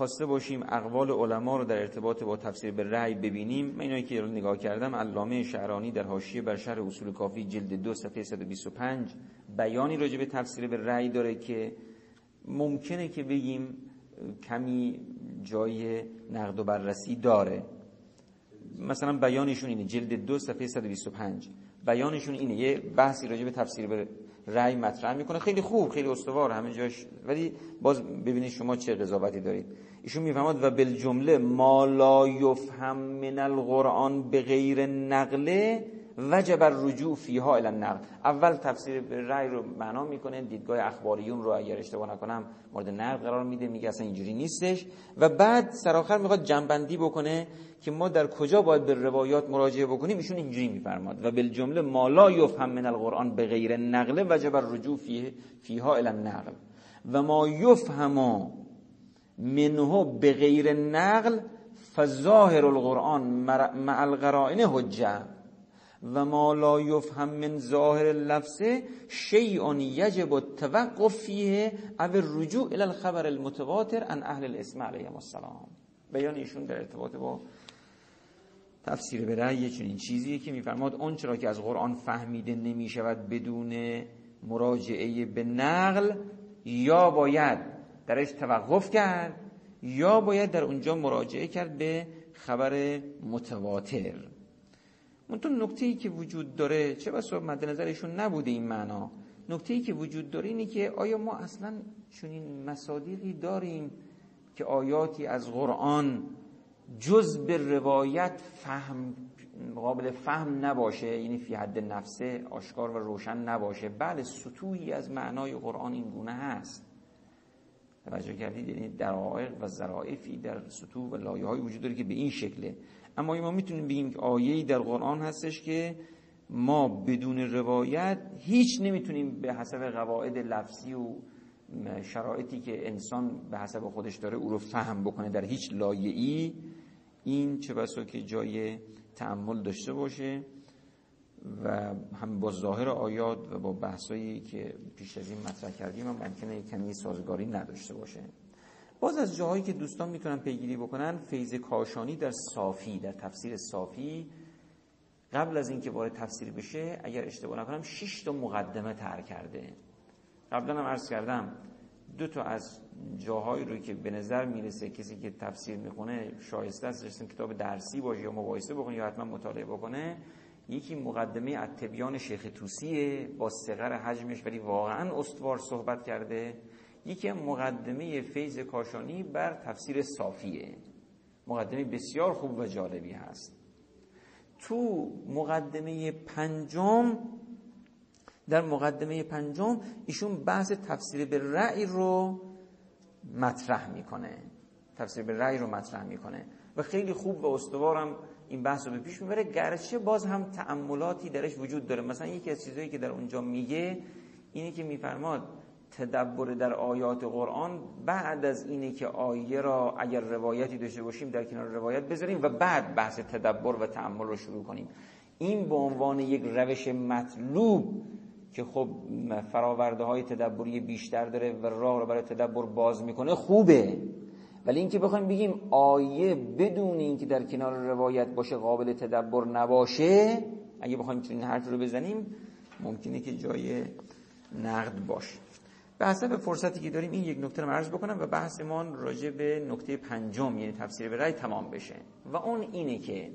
خواسته باشیم اقوال علما رو در ارتباط با تفسیر به رأی ببینیم. من اینایی که نگاه کردم علامه شعرانی در حاشیه بر شرح اصول کافی جلد دو صفحه 125 بیانی راجع به تفسیر به رأی داره که ممکنه که بگیم کمی جای نقد و بررسی داره. مثلا بیانشون اینه جلد دو صفحه 125 بیانشون اینه. یه بحثی راجع به تفسیر به رأی مطرح می‌کنه. خیلی خوب خیلی استوار همه جاش. ولی باز ببینید شما چه قضاوتی دارید. ایشون می‌فهمد و بالجمله ما لا یفهم من القرآن به غیر نقله وجب الرجوع فیها الى النقل اول تفسیر رأی رو معنا می‌کنه دیدگاه اخباریون رو اگر اشتباه نکنم مورد نقد قرار میده میگه اصلا اینجوری نیستش. و بعد سراخر می‌خواد جنبندی بکنه که ما در کجا باید به روایات مراجعه بکنیم. ایشون اینجوری میفرماد. و بالجمله ما لا یفهم من القرآن به غیر نقل وجب الرجوع فیه فیها الى النقل. و ما یفهم منه به غیر نقل فظاهر القرآن مع القرائن حجه و ما لا یفهم من ظاهر اللفظ شیء یجب التوقف فیه او الرجوع الى الخبر المتواتر عن اهل الاسم علیهم السلام. بیان ایشون در ارتباط با تفسیر به رأی چنین چیزیه که میفرماد اون چرا که از قرآن فهمیده نمی شود بدون مراجعه به نقل یا باید درش توقف کرد یا باید در اونجا مراجعه کرد به خبر متواتر. منتون نکته ای که وجود داره چه بسا مد نظرشون نبوده این معنا. نکته ای که وجود داره اینه که آیا ما اصلا چنین مصادیقی داریم که آیاتی از قرآن جز به روایت فهم قابل فهم نباشه یعنی فی حد نفسه آشکار و روشن نباشه؟ بله سطوحی از معنای قرآن این گونه هست. توجه کردید؟ یعنی درائق و ظرائفی در سطوح و لایه های وجود داره که به این شکله. اما ما می‌تونیم بگیم که آیه‌ای در قرآن هستش که ما بدون روایت هیچ نمی‌تونیم به حسب قواعد لفظی و شرایطی که انسان به حسب خودش داره او رو فهم بکنه در هیچ لایه‌ای این چه بسا که جای تعمل داشته باشه و هم با ظاهر آیات و با بحثایی که پیش از این مطرح کردیم هم ممکنه کمی سازگاری نداشته باشه. باز از جاهایی که دوستان می‌تونن پیگیری بکنن فیض کاشانی در صافی در تفسیر صافی قبل از اینکه وارد تفسیر بشه اگر اشتباه نکنم 6 تا مقدمه تر کرده. قبلا هم عرض کردم دو تا از جاهایی رو که به نظر می‌رسه کسی که تفسیر می‌خونه شایسته است رسیم کتاب درسی باشه یا مباحثه بکنه یا حتما مطالعه بکنه یکی مقدمه اتبیان شیخ توسیه با صغر حجمش ولی واقعا استوار صحبت کرده. یکی مقدمه فیض کاشانی بر تفسیر صافیه. مقدمه بسیار خوب و جالبی هست. تو مقدمه پنجم در مقدمه پنجم ایشون بحث تفسیر به رأی رو مطرح می‌کنه. تفسیر به رأی رو مطرح می‌کنه. و خیلی خوب و استوارم این بحث رو به پیش می‌بره. گرچه باز هم تعملاتی درش وجود داره. مثلا یکی از چیزهایی که در اونجا میگه اینه که میفرماد تدبر در آیات قرآن بعد از اینه که آیه را اگر روایتی داشته باشیم در کنار روایت بذاریم و بعد بحث تدبر و تعمل رو شروع کنیم. این به عنوان یک روش مطلوب که خب فراورده های تدبری بیشتر داره و راه رو برای تدبر باز می‌کنه خوبه. ولی اینکه بخوایم بگیم آیه بدون اینکه در کنار روایت باشه قابل تدبر نباشه اگه بخوایم چنین حرف رو بزنیم ممکنه که جای نقد باشه. به حسب فرصتی که داریم این یک نکته رو عرض بکنم و بحثمان راجع به نکته پنجم یعنی تفسیر به رأی تمام بشه. و اون اینه که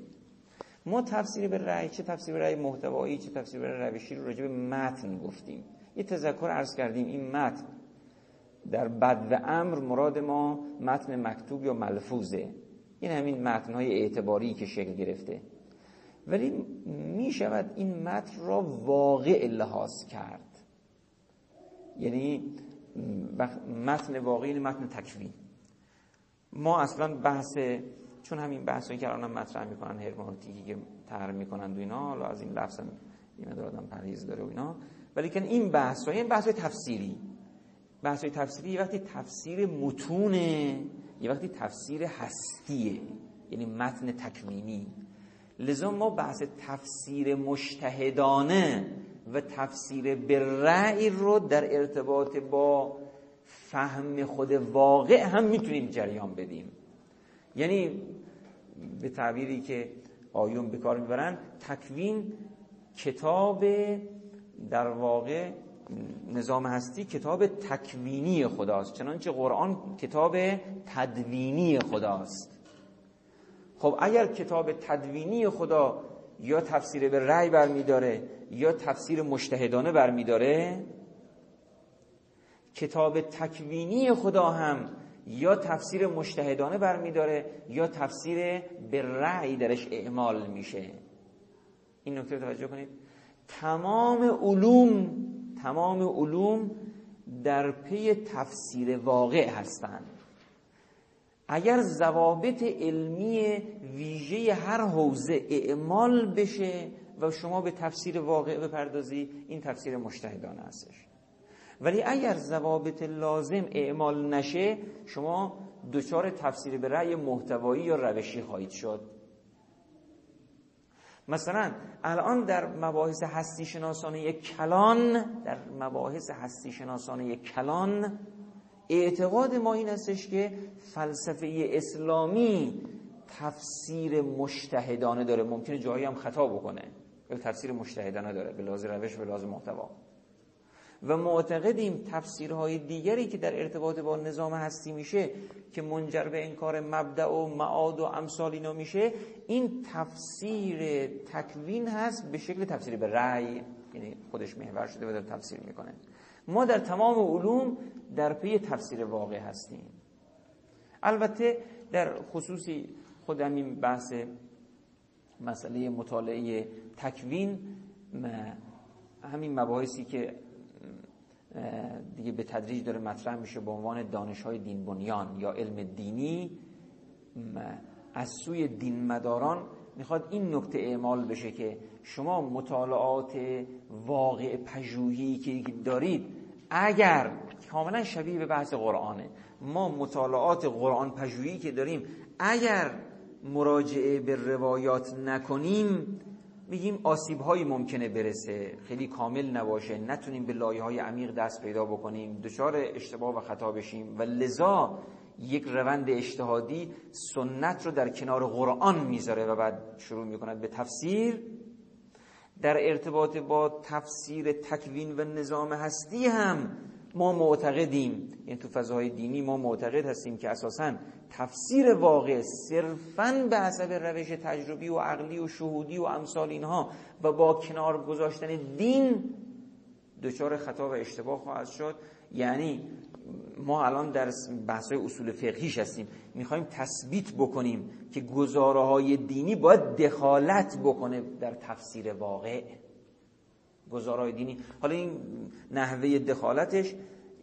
ما تفسیر به رأی چه تفسیر به رأی محتوایی چه تفسیر به روشی رو راجع به متن گفتیم. یه تذکر عرض کردیم این متن در بد و امر مراد ما متن مکتوب یا ملفوظه. این همین متنهای اعتباری که شکل گرفته. ولی می شود این متن را واقع لحاظ کرد. یعنی متن واقعی این متن تکوین. ما اصلا بحث چون همین بحثایی که الان مطرح می‌کنن هرمونوتیکی که طرح می‌کنن و اینا حالا از این لفظ هم یه مقدار آدم پرهیز داره و اینا. ولی که این بحث های این بحث های تفسیری. بحث های تفسیری یه وقتی تفسیر متونه یه وقتی تفسیر هستیه. یعنی متن تکوینی. لذا ما بحث تفسیر مشتهدانه و تفسیر به رأی رو در ارتباط با فهم خود واقع هم می‌تونیم جریان بدیم. یعنی به تعبیری که آیون به کار می‌برن تکوین کتاب در واقع نظام هستی کتاب تکوینی خداست چنانچه قرآن کتاب تدوینی خداست. خب اگر کتاب تدوینی خدا یا تفسیر به رأی برمیداره یا تفسیر مشتهدانه برمیداره؟ کتاب تکوینی خدا هم یا تفسیر مشتهدانه برمیداره یا تفسیر به رأی درش اعمال میشه. این نکته توجه کنید. تمام علوم تمام علوم در پی تفسیر واقع هستند. اگر ضوابط علمی ویژه هر حوزه اعمال بشه و شما به تفسیر واقع بپردازی این تفسیر مشتهدانه هستش. ولی اگر ضوابط لازم اعمال نشه شما دچار تفسیر به رأی محتوایی یا روشی خواهید شد. مثلا الان در مباحث هستی شناسانه کلان در مباحث هستی شناسانه کلان اعتقاد ما این استش که فلسفه اسلامی تفسیر مشتهدانه داره. ممکنه جایی هم خطا بکنه. تفسیر مشتهدانه داره. به لازم روش به لازم محتوا. و معتقدیم تفسیرهای دیگری که در ارتباط با نظام هستی میشه که منجر به انکار مبدع و معاد و امثال اینا میشه این تفسیر تکوین هست به شکل تفسیر به رأی. یعنی خودش محور شده و در تفسیر می‌کنه. ما در تمام علوم در پی تفسیر واقع هستیم. البته در خصوصی خود همین بحث مسئله مطالعه تکوین همین مباحثی که دیگه به تدریج داره مطرح میشه به عنوان دانش های دین بنیان یا علم دینی از سوی دین مداران می‌خواد این نکته اعمال بشه که شما مطالعات واقع پژوهی که دارید اگر کاملا شبیه به بحث قرآنه. ما مطالعات قرآن پژوهی که داریم اگر مراجعه به روایات نکنیم میگیم آسیب هایی ممکنه برسه. خیلی کامل نباشه. نتونیم به لایه های عمیق دست پیدا بکنیم. دچار اشتباه و خطا بشیم. و لذا یک روند اجتهادی سنت رو در کنار قرآن می‌ذاره و بعد شروع می‌کند به تفسیر در ارتباط با تفسیر تکوین و نظام هستی هم ما معتقدیم. یعنی تو فضاهای دینی ما معتقد هستیم که اساسا تفسیر واقع صرفا به حسب روش تجربی و عقلی و شهودی و امثال اینها و با کنار گذاشتن دین دچار خطا و اشتباه خواهد شد. یعنی ما الان در بحث اصول فقهیش هستیم. می‌خوایم تثبیت بکنیم که گزاره های دینی باید دخالت بکنه در تفسیر واقع. گزاره های دینی. حالا این نحوه دخالتش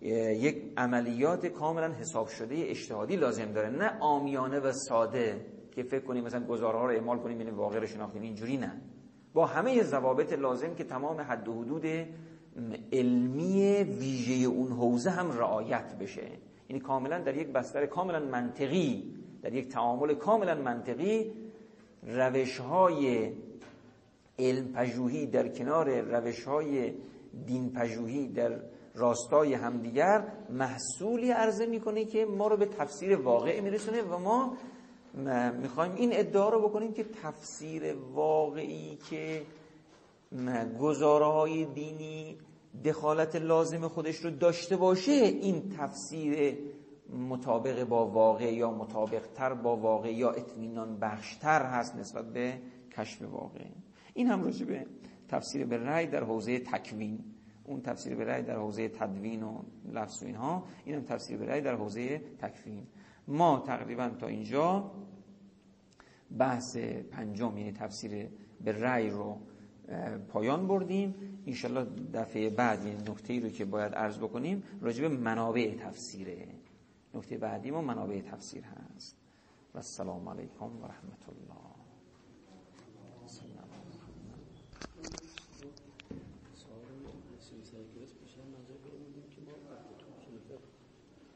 یک عملیات کاملا حساب شده اجتهادی لازم داره. نه آمیانه و ساده که فکر کنیم مثلا گزاره ها رو اعمال کنیم یعنی واقع رو شناختیم. اینجوری نه. با همه ضوابط لازم که تمام حد و حدود علمی ویژه اون حوزه هم رعایت بشه. یعنی کاملا در یک بستر کاملا منطقی در یک تعامل کاملا منطقی روش های علم پژوهی در کنار روش های دین پژوهی در راستای همدیگر محصولی عرضه می‌کنه که ما رو به تفسیر واقع میرسونه و ما می‌خوایم این ادعا رو بکنیم که تفسیر واقعی که گزاره های دینی دخالت لازم خودش رو داشته باشه این تفسیر مطابق با واقع یا مطابق تر با واقع یا اطمینان بخشتر هست نسبت به کشف واقع. این هم راجع به تفسیر به رأی در حوزه تکوین. اون تفسیر به رأی در حوزه تدوین و لفظ و اینها این هم تفسیر به رأی در حوزه تکوین. ما تقریبا تا اینجا بحث پنجم یعنی تفسیر به رأی رو پایان بردیم. انشالله دفعه بعد یعنی نکته ای رو که باید عرض بکنیم راجع به منابع تفسیره. نکته بعدی ما منابع تفسیر هست. و السلام علیکم و رحمت الله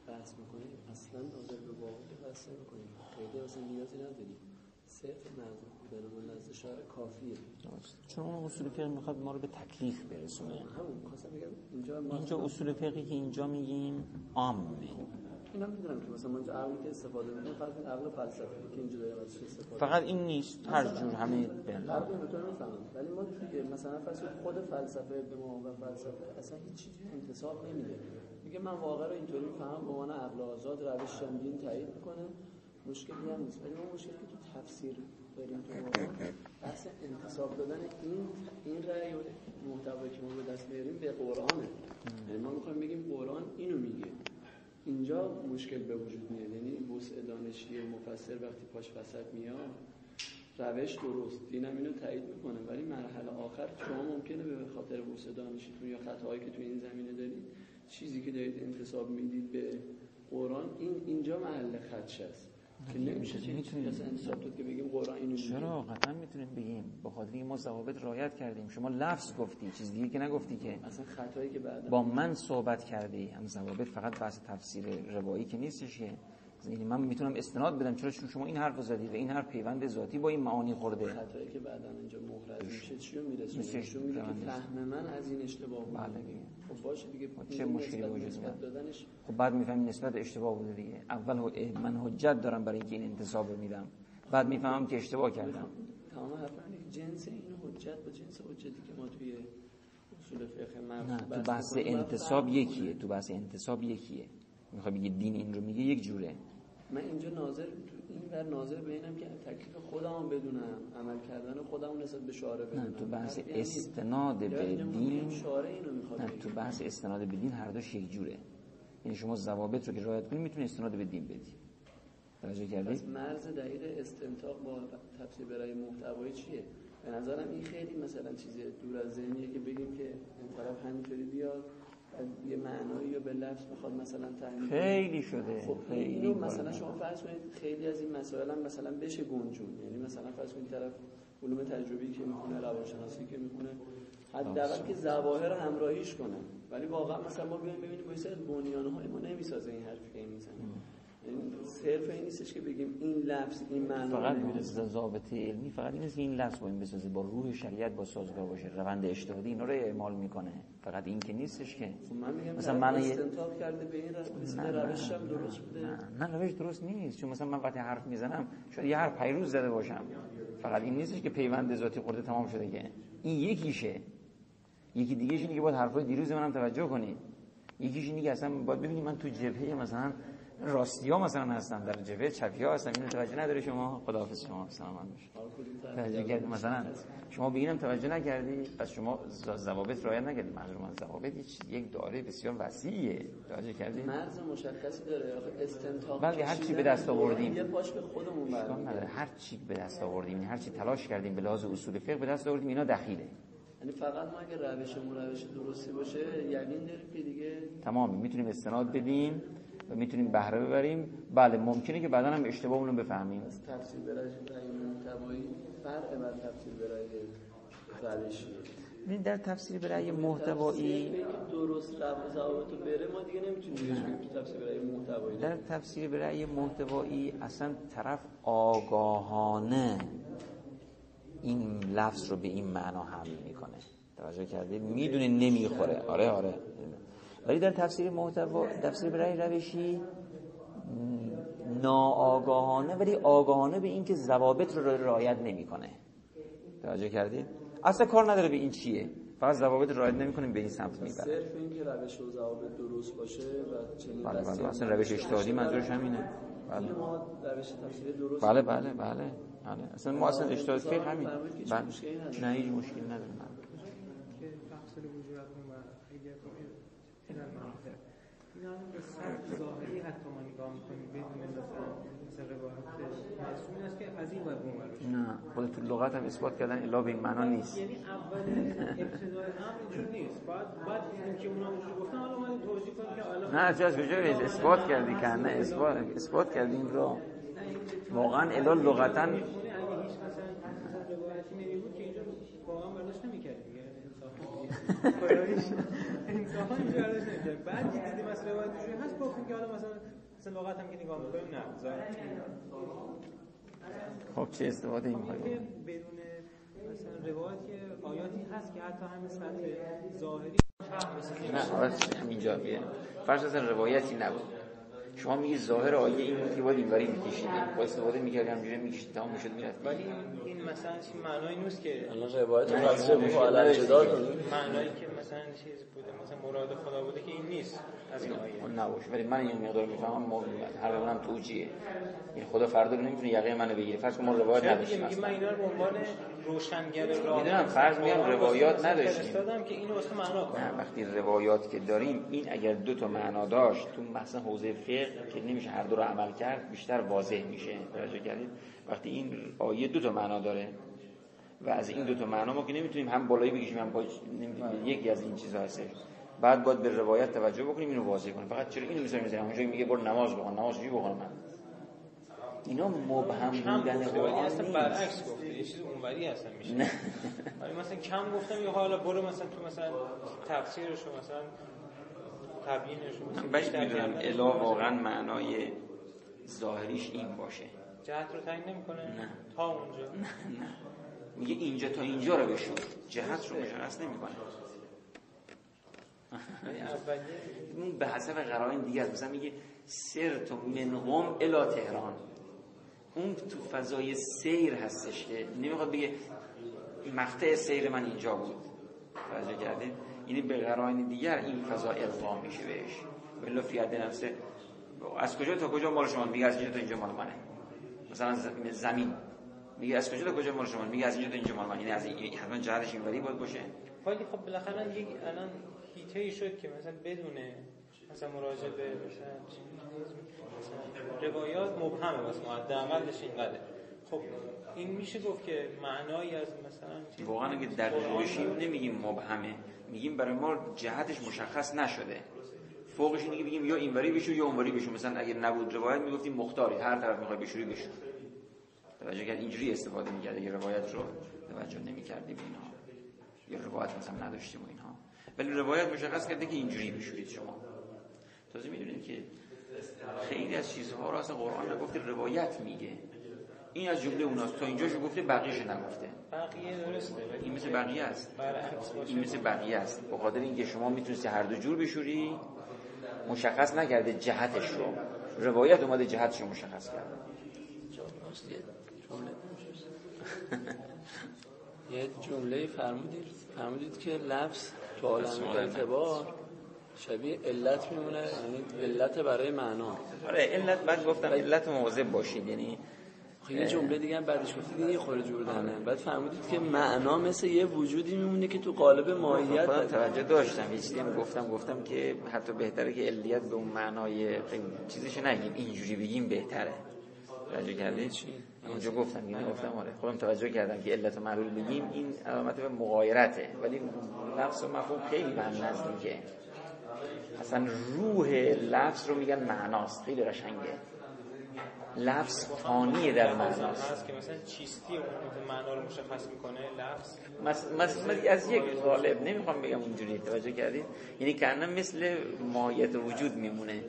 بحث می‌کنیم اصلا ناظر به واقع بحث نمی‌کنیم خیلی اصلا نیازی نداریم صرف معذور بودن و نزد شاعر کافیه چون اون اصول فقه می‌خواد ما رو به تکلیف برسونه. همون اینجا ما اینجا اصول فقهی که اینجا میگیم عامه اینا می‌دونم که مثلا اینجا عقلی که استفاده می‌کنیم فقط این عقل فلسفی که اینجا داریم ازش استفاده فقط این نیست هر جور همه بله عقل ولی ما دیگه مثلا فرض کنید خود فلسفه به ما و فلسفه اصلا هیچ چیزی انتصاب نمیده. میگه من واقعا رو اینطوری می‌فهمم به عنوان عقل آزاد روش شمدین تایید می‌کنه مشکلی هم نیست. ولی ما مشکلی که تو تفسیر داریم تو بحث انتصاب دادن این این رأی و محتوایی که ما به دست میاریم به قرآنه. یعنی ما می‌خوایم بگیم قرآن اینو میگه. مشکل به وجود میاد. یعنی وسع دانشی مفسر وقتی پاش وسط میاد روش درست. دینم اینو تایید می‌کنه. ولی مرحله آخر شما ممکنه به خاطر وسع دانشیتون یا خطاهایی که تو این زمینه دارید چیزی که دارید انتصاب می‌دید به قرآن این اینجا محل خدش است. که نمیشه. چه می‌تونیم. انتصاب داد که بگیم قرآن اینو چرا؟ قطعا می‌تونیم بگیم. به خاطر اینکه ما ضوابط رعایت کردیم. شما لفظ گفتی چیز دیگه که نگفتی که. اصلا خطایی که بعد با من صحبت کردی هم ضوابط فقط بحث تفسیر روایی که نیستش که. یعنی من می‌تونم استناد بدم چرا چون شما این حرف زدی و این حرف پیوند ذاتی با این معانی خورده. خطایی که بعدا اینجا مخرج میشه چی رو میرسونه میشه که. فهم من از این اشتباه بوده بله. دیگه. خب باشه دیگه. چه این مشکلی وجود داره؟ دادنش خب بعد می‌فهمی نسبت اشتباه بوده دیگه. اول من حجت دارم برای اینکه این انتصاب رو میدم. بعد می‌فهمم که اشتباه کردم. تمام حرف جنس این حجت با جنس حجتی که ما توی اصول فقه نه تو بحث انتصاب یکیه. تو بحث انتصاب یکیه. می‌خوای بگی دین این رو میگه یک جوره. من اینجا ناظر این ور ناظر به اینم که تکلیف خودم بدونم. عمل کردن خودم نسبت به شارع بدونم. نه تو بحث. استناد یا به دین شارع اینو می‌خواد نه. تو بحث استناد به دین هر دوش یک جوره. یعنی شما ضوابط رو که رعایت کنی می‌تونی استناد به دین بدی. توجه کردی؟ پس مرز دقیق استنتاق با تفسیر برای محتوایی چیه؟ به نظرم این خیلی مثلا چیز دور از ذهنیه که بگیم که این طرف همینطوری بیاد. یه معنایی یا به لفظ بخواد مثلا تعیین خیلی شده خب خیلی مثلا. شما فرض کنید خیلی از این مسائل هم مثلا بشه گنجون. یعنی مثلا فرض کنید طرف علوم تجربی که می‌خونه روانشناسی که می‌خونه حداقل که ظواهر همراهیش کنه. ولی واقعا مثلا ما بیایم ببینیم با سری بنیانه های ما نمی‌سازه این حرفی که می‌زنه. صرف این نیستش که بگیم این لفظ این معنا فقط نمیده. ضابطه علمی. فقط این نیست که این لفظ با این بسازه با روح شریعت با سازگار باشه. روند اجتهادی اینا رو اعمال می‌کنه. فقط این که نیستش که. خب من میگم مثلا من یه- استنتاج کرده به این روش هم درست بوده. نه نه روش درست نیست. چون مثلا من وقتی حرف می‌زنم شاید یه حرف پیروز زده باشم. فقط این نیستش که پیوند ذاتی خورده تمام شده که. این یکیشه. یکی دیگه اینه که باید حرفای دیروز منم توجه کنید یکیش اینه که اصلا باید ببینید من تو جبهه مثلا راستی ها مثلا هستم در جبهه چپی ها هستم اینو توجه نداره شما. خداحافظ شما سلام توجه کردی مثلا شما بگیرم توجه نکردی؟ پس شما ز- ضوابط رعایت نکردی. منظور من ضوابط چیز- یک دایره بسیار وسیعه. توجه کردی؟ مرز مشخصی داره. استنتاق بله، هر چی به دست آوردیم. یه پاش به خودمون نداره. هر چی به دست آوردیم یعنی هر چی تلاش کردیم به لحاظ اصول فقه به دست آوردیم اینا دخیله. یعنی فقط ما اگه روشمون روش درستی باشه یقین داریم که دیگه تمام. می‌تونیم استناد بدیم. و می‌تونیم بهره ببریم. بله ممکنه که بعدا هم اشتباهمون رو بفهمیم. از تفسیر برای رأی محتوایی فرق بر تفسیر برای در تفسیر برای محتوایی که درست رو ضوابط بره ما دیگه نمی‌تونیم تو تفسیر برای محتوایی در تفسیر برای محتوایی اصلا طرف آگاهانه این لفظ رو به این معنا حمل می‌کنه. توجه کردید می‌دونه نمی‌خوره. آره آره. ولی در تفسیر محتوا تفسیر برای روشی ناآگاهانه ولی آگاهانه به اینکه ضوابط رو رعایت نمی‌کنه. توجه کردید اصلا کار نداره به این چیه. فقط ضوابط رعایت نمی‌کنیم به این سمت می‌بره صرف این که روش و ضوابط درست باشه و چنین بله بله اصلا روش اجتهادی منظورش همینه. بله. این ما روش تفسیر درست بله بله بله بله. اصلا ما اصلا اجتهاد فقه همین. بله. نه هیچ مشکلی نداره نه. که تفصیل وجودتون و ایدیتون این المناطق سطح ظاهری حتی ما نگاه می‌کنیم بدون مثلا مثل روایت این است که از این ور اون. نه خود تو لغت هم اثبات کردن الا به این معنا نیست. یعنی اول ابتدای امر نیست. بعد بعد دیدیم که اونا اونجور گفتن حالا اومدیم توضیح کنیم که حالا نه از کجا اثبات کردی که نه اثبات اثبات کردیم رو. واقعا الا لغتا که انصافا اینجا نمی‌کردیم بعد که دیدیم مثلا روایتشون هست گفتیم که حالا مثلا مثلا لغت هم که نگاه می‌کنیم نه خب چه استفاده این که می‌خوای؟ بدون مثلا روایتی آیاتی هست که حتی همین سطح ظاهری نه همینجا بیه فرض اصلا روایتی نبود. شما میگی ظاهر آیه این بود که باید اینوری میکشیدیم با استفاده می‌کردی همجوری می‌کشید تمام می‌شد می‌رفت. ولی این مثلا چی معنایی نیست که الان روایت قضیه جدال کنیم معنایی که مثلا چیز بوده مثلا مراد خدا بوده که این نیست از این آیه. اون نباشه. ولی من این مقدار می‌فهمم ما هر اونم توجیه. این خدا فردا رو نمی‌تونه یقه منو بگیره. فرض کن ما روایت نداشتیم میگه من اصلا. اینا رو به عنوان روشنگر راه می‌دونم، فرض میگم روایات نداشتیم. فرستادم که اینو واسه معنا کنم نه وقتی روایات که داریم این اگر دو تا معنا داشت تو مثلا حوزه فقه که نمیشه هر دو رو عمل کرد بیشتر واضح میشه. توجه کردید؟ وقتی این آیه دو تا معنا داره و از این دو تا معنا ما که نمی‌تونیم هم بالایی بکشیم هم نمی‌تونیم یکی از این چیزا هستش بعد باید به روایت توجه بکنیم اینو واضح کنیم. فقط چرا اینو می‌ذاریم می‌ذاریم اونجا میگه برو نماز بخون. نماز چی بخونم من؟ اینا مبهم بودن قرآن اصلا نیست. برعکس گفته. یه چیز اونوری هستن میشه. نه. ولی مثلا کم گفتم یا حالا برو مثلا تو مثلا تفسیرش رو مثلا بیشتر می‌دونم. الا واقعا معنای ظاهریش این باشه. جهت رو تعیین نمی‌کنه؟ نه. تا اونجا. نه میگه اینجا تا اینجا رو بشو. جهت رو مشخص نمی‌کنه. اولیه؟ اون به حسب قرائن دیگه است. مثلا میگه سر تو من قم الی تهران. اون تو فضای سیر هستش که نمی‌خواد بگه مقطع سیر من اینجا بود. توجه کردید یعنی به قرائن دیگر این فضا القا میشه بهش. ولی فی حد نفسه از کجا تا کجا مال شما؟ میگه از اینجا تا اینجا مال منه. مثلا زمین. میگه از کجا تا کجا مال شما؟ میگه از اینجا تا اینجا مال من. یعنی از این حتما جهتش اینوری باید باشه. ولی خب بالاخره یک الان هیته ای شد که مثلا بدون مثلا مراجعه به مثلا روایات مبهمه واسه ما حداقلش اینقدر خب این میشه گفت که معنایی از مثلا واقعا اگه دقیق بشیم نمیگیم مبهمه میگیم برای ما جهتش مشخص نشده. فوقش اینه که بگیم یا اینوری بشور یا اونوری بشور مثلا اگر نبود روایت می‌گفتیم مختاری هر طرف می‌خوای بشوری بشور توجه کرد اینجوری استفاده می‌کرد. اگه روایت رو توجه نمی‌کردیم اینها یا روایت مثلا نداشتیم و اینها. ولی روایت مشخص کرده که اینجوری بشورید شما. تازه می‌دونید که خیلی از چیزها رو اصلا قرآن نگفته روایت میگه. این از جمله اوناست. تا اینجاشو گفته بقیه‌شو نگفته. بقیه درسته این مثل بقیه است. این مثل بقیه است. به خاطر اینکه شما می‌تونستی هر دو جور بشوری مشخص نکرده جهتش رو. روایت اومده جهتش رو مشخص کرده. یه جمله فرمودید. فرمودید که لفظ تو عالم اعتبار شبیه علت میمونه یعنی علت برای معنا. آره علت بعد گفتم علت مواظب باشید. یعنی یه جمله دیگه هم بعدش گفتید یه خورده جور بعد فرمودید که معنا مثل یه وجودی میمونه که تو قالب ماهیت خودم داره. توجه داشتم. یه چیزی هم گفتم گفتم که حتی بهتره که علیت به اون معنای چیزش نگیم. اینجوری بگیم بهتره. توجه کردید چی؟ اونجا گفتم یعنی گفتم آره. خودم توجه کردم که علت و معلول بگیم این علامت به مغایرته. ولی لفظ و مفهوم خیلی به هم نزدیکه. اصلا روح لفظ رو میگن معناست. خیلی قشنگه. لفظ فانیه در معناست هست که مثلا چیستی اون معنا رو مشخص می‌کنه لفظ مس- مس- مس- از یک غالب نمی‌خوام بگم اونجوری توجه کردید. یعنی کردن مثل ماهیت وجود میمونه.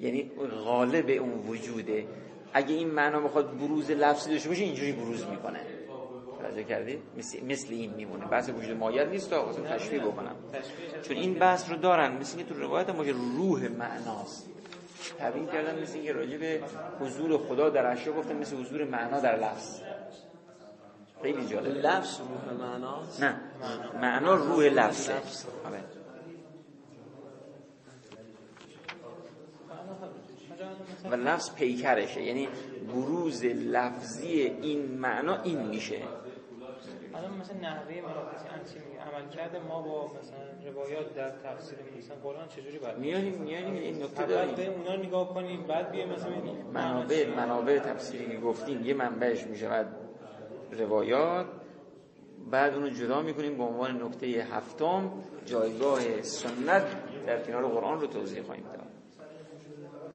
یعنی غالب اون وجوده. اگه این معنا بخواد بروز لفظی داشته باشه اینجوری بروز می‌کنه. توجه کردید؟ مثل, مثل این میمونه. بحث وجود ماهیت نیست تا واسه تشریح بکنم. چون این بحث رو دارن. مثل اینکه تو روایت باشه روح معناست. تبیین کردن مثل اینکه راجع به حضور خدا در اشیا گفتن مثل حضور معنا در لفظ. خیلی جالب. لفظ روح معناست نه. معنا روح لفظه لفظ. آره. و لفظ پیکرشه. یعنی بروز لفظی این معنا این میشه. الان مثلا نحوه مراقبه انسی میگه؟ عمل کرده ما با مثلا روایات در تفسیر مثلا قرآن چجوری باید میانیم میانیم این نکته داریم. به اونا نگاه کنیم بعد بیایم مثلا منابع منابع تفسیری که گفتیم یه منبعش می‌شود روایات بعد اونو جدا می‌کنیم به عنوان نکته هفتم جایگاه سنت در کنار قرآن رو توضیح خواهیم داد.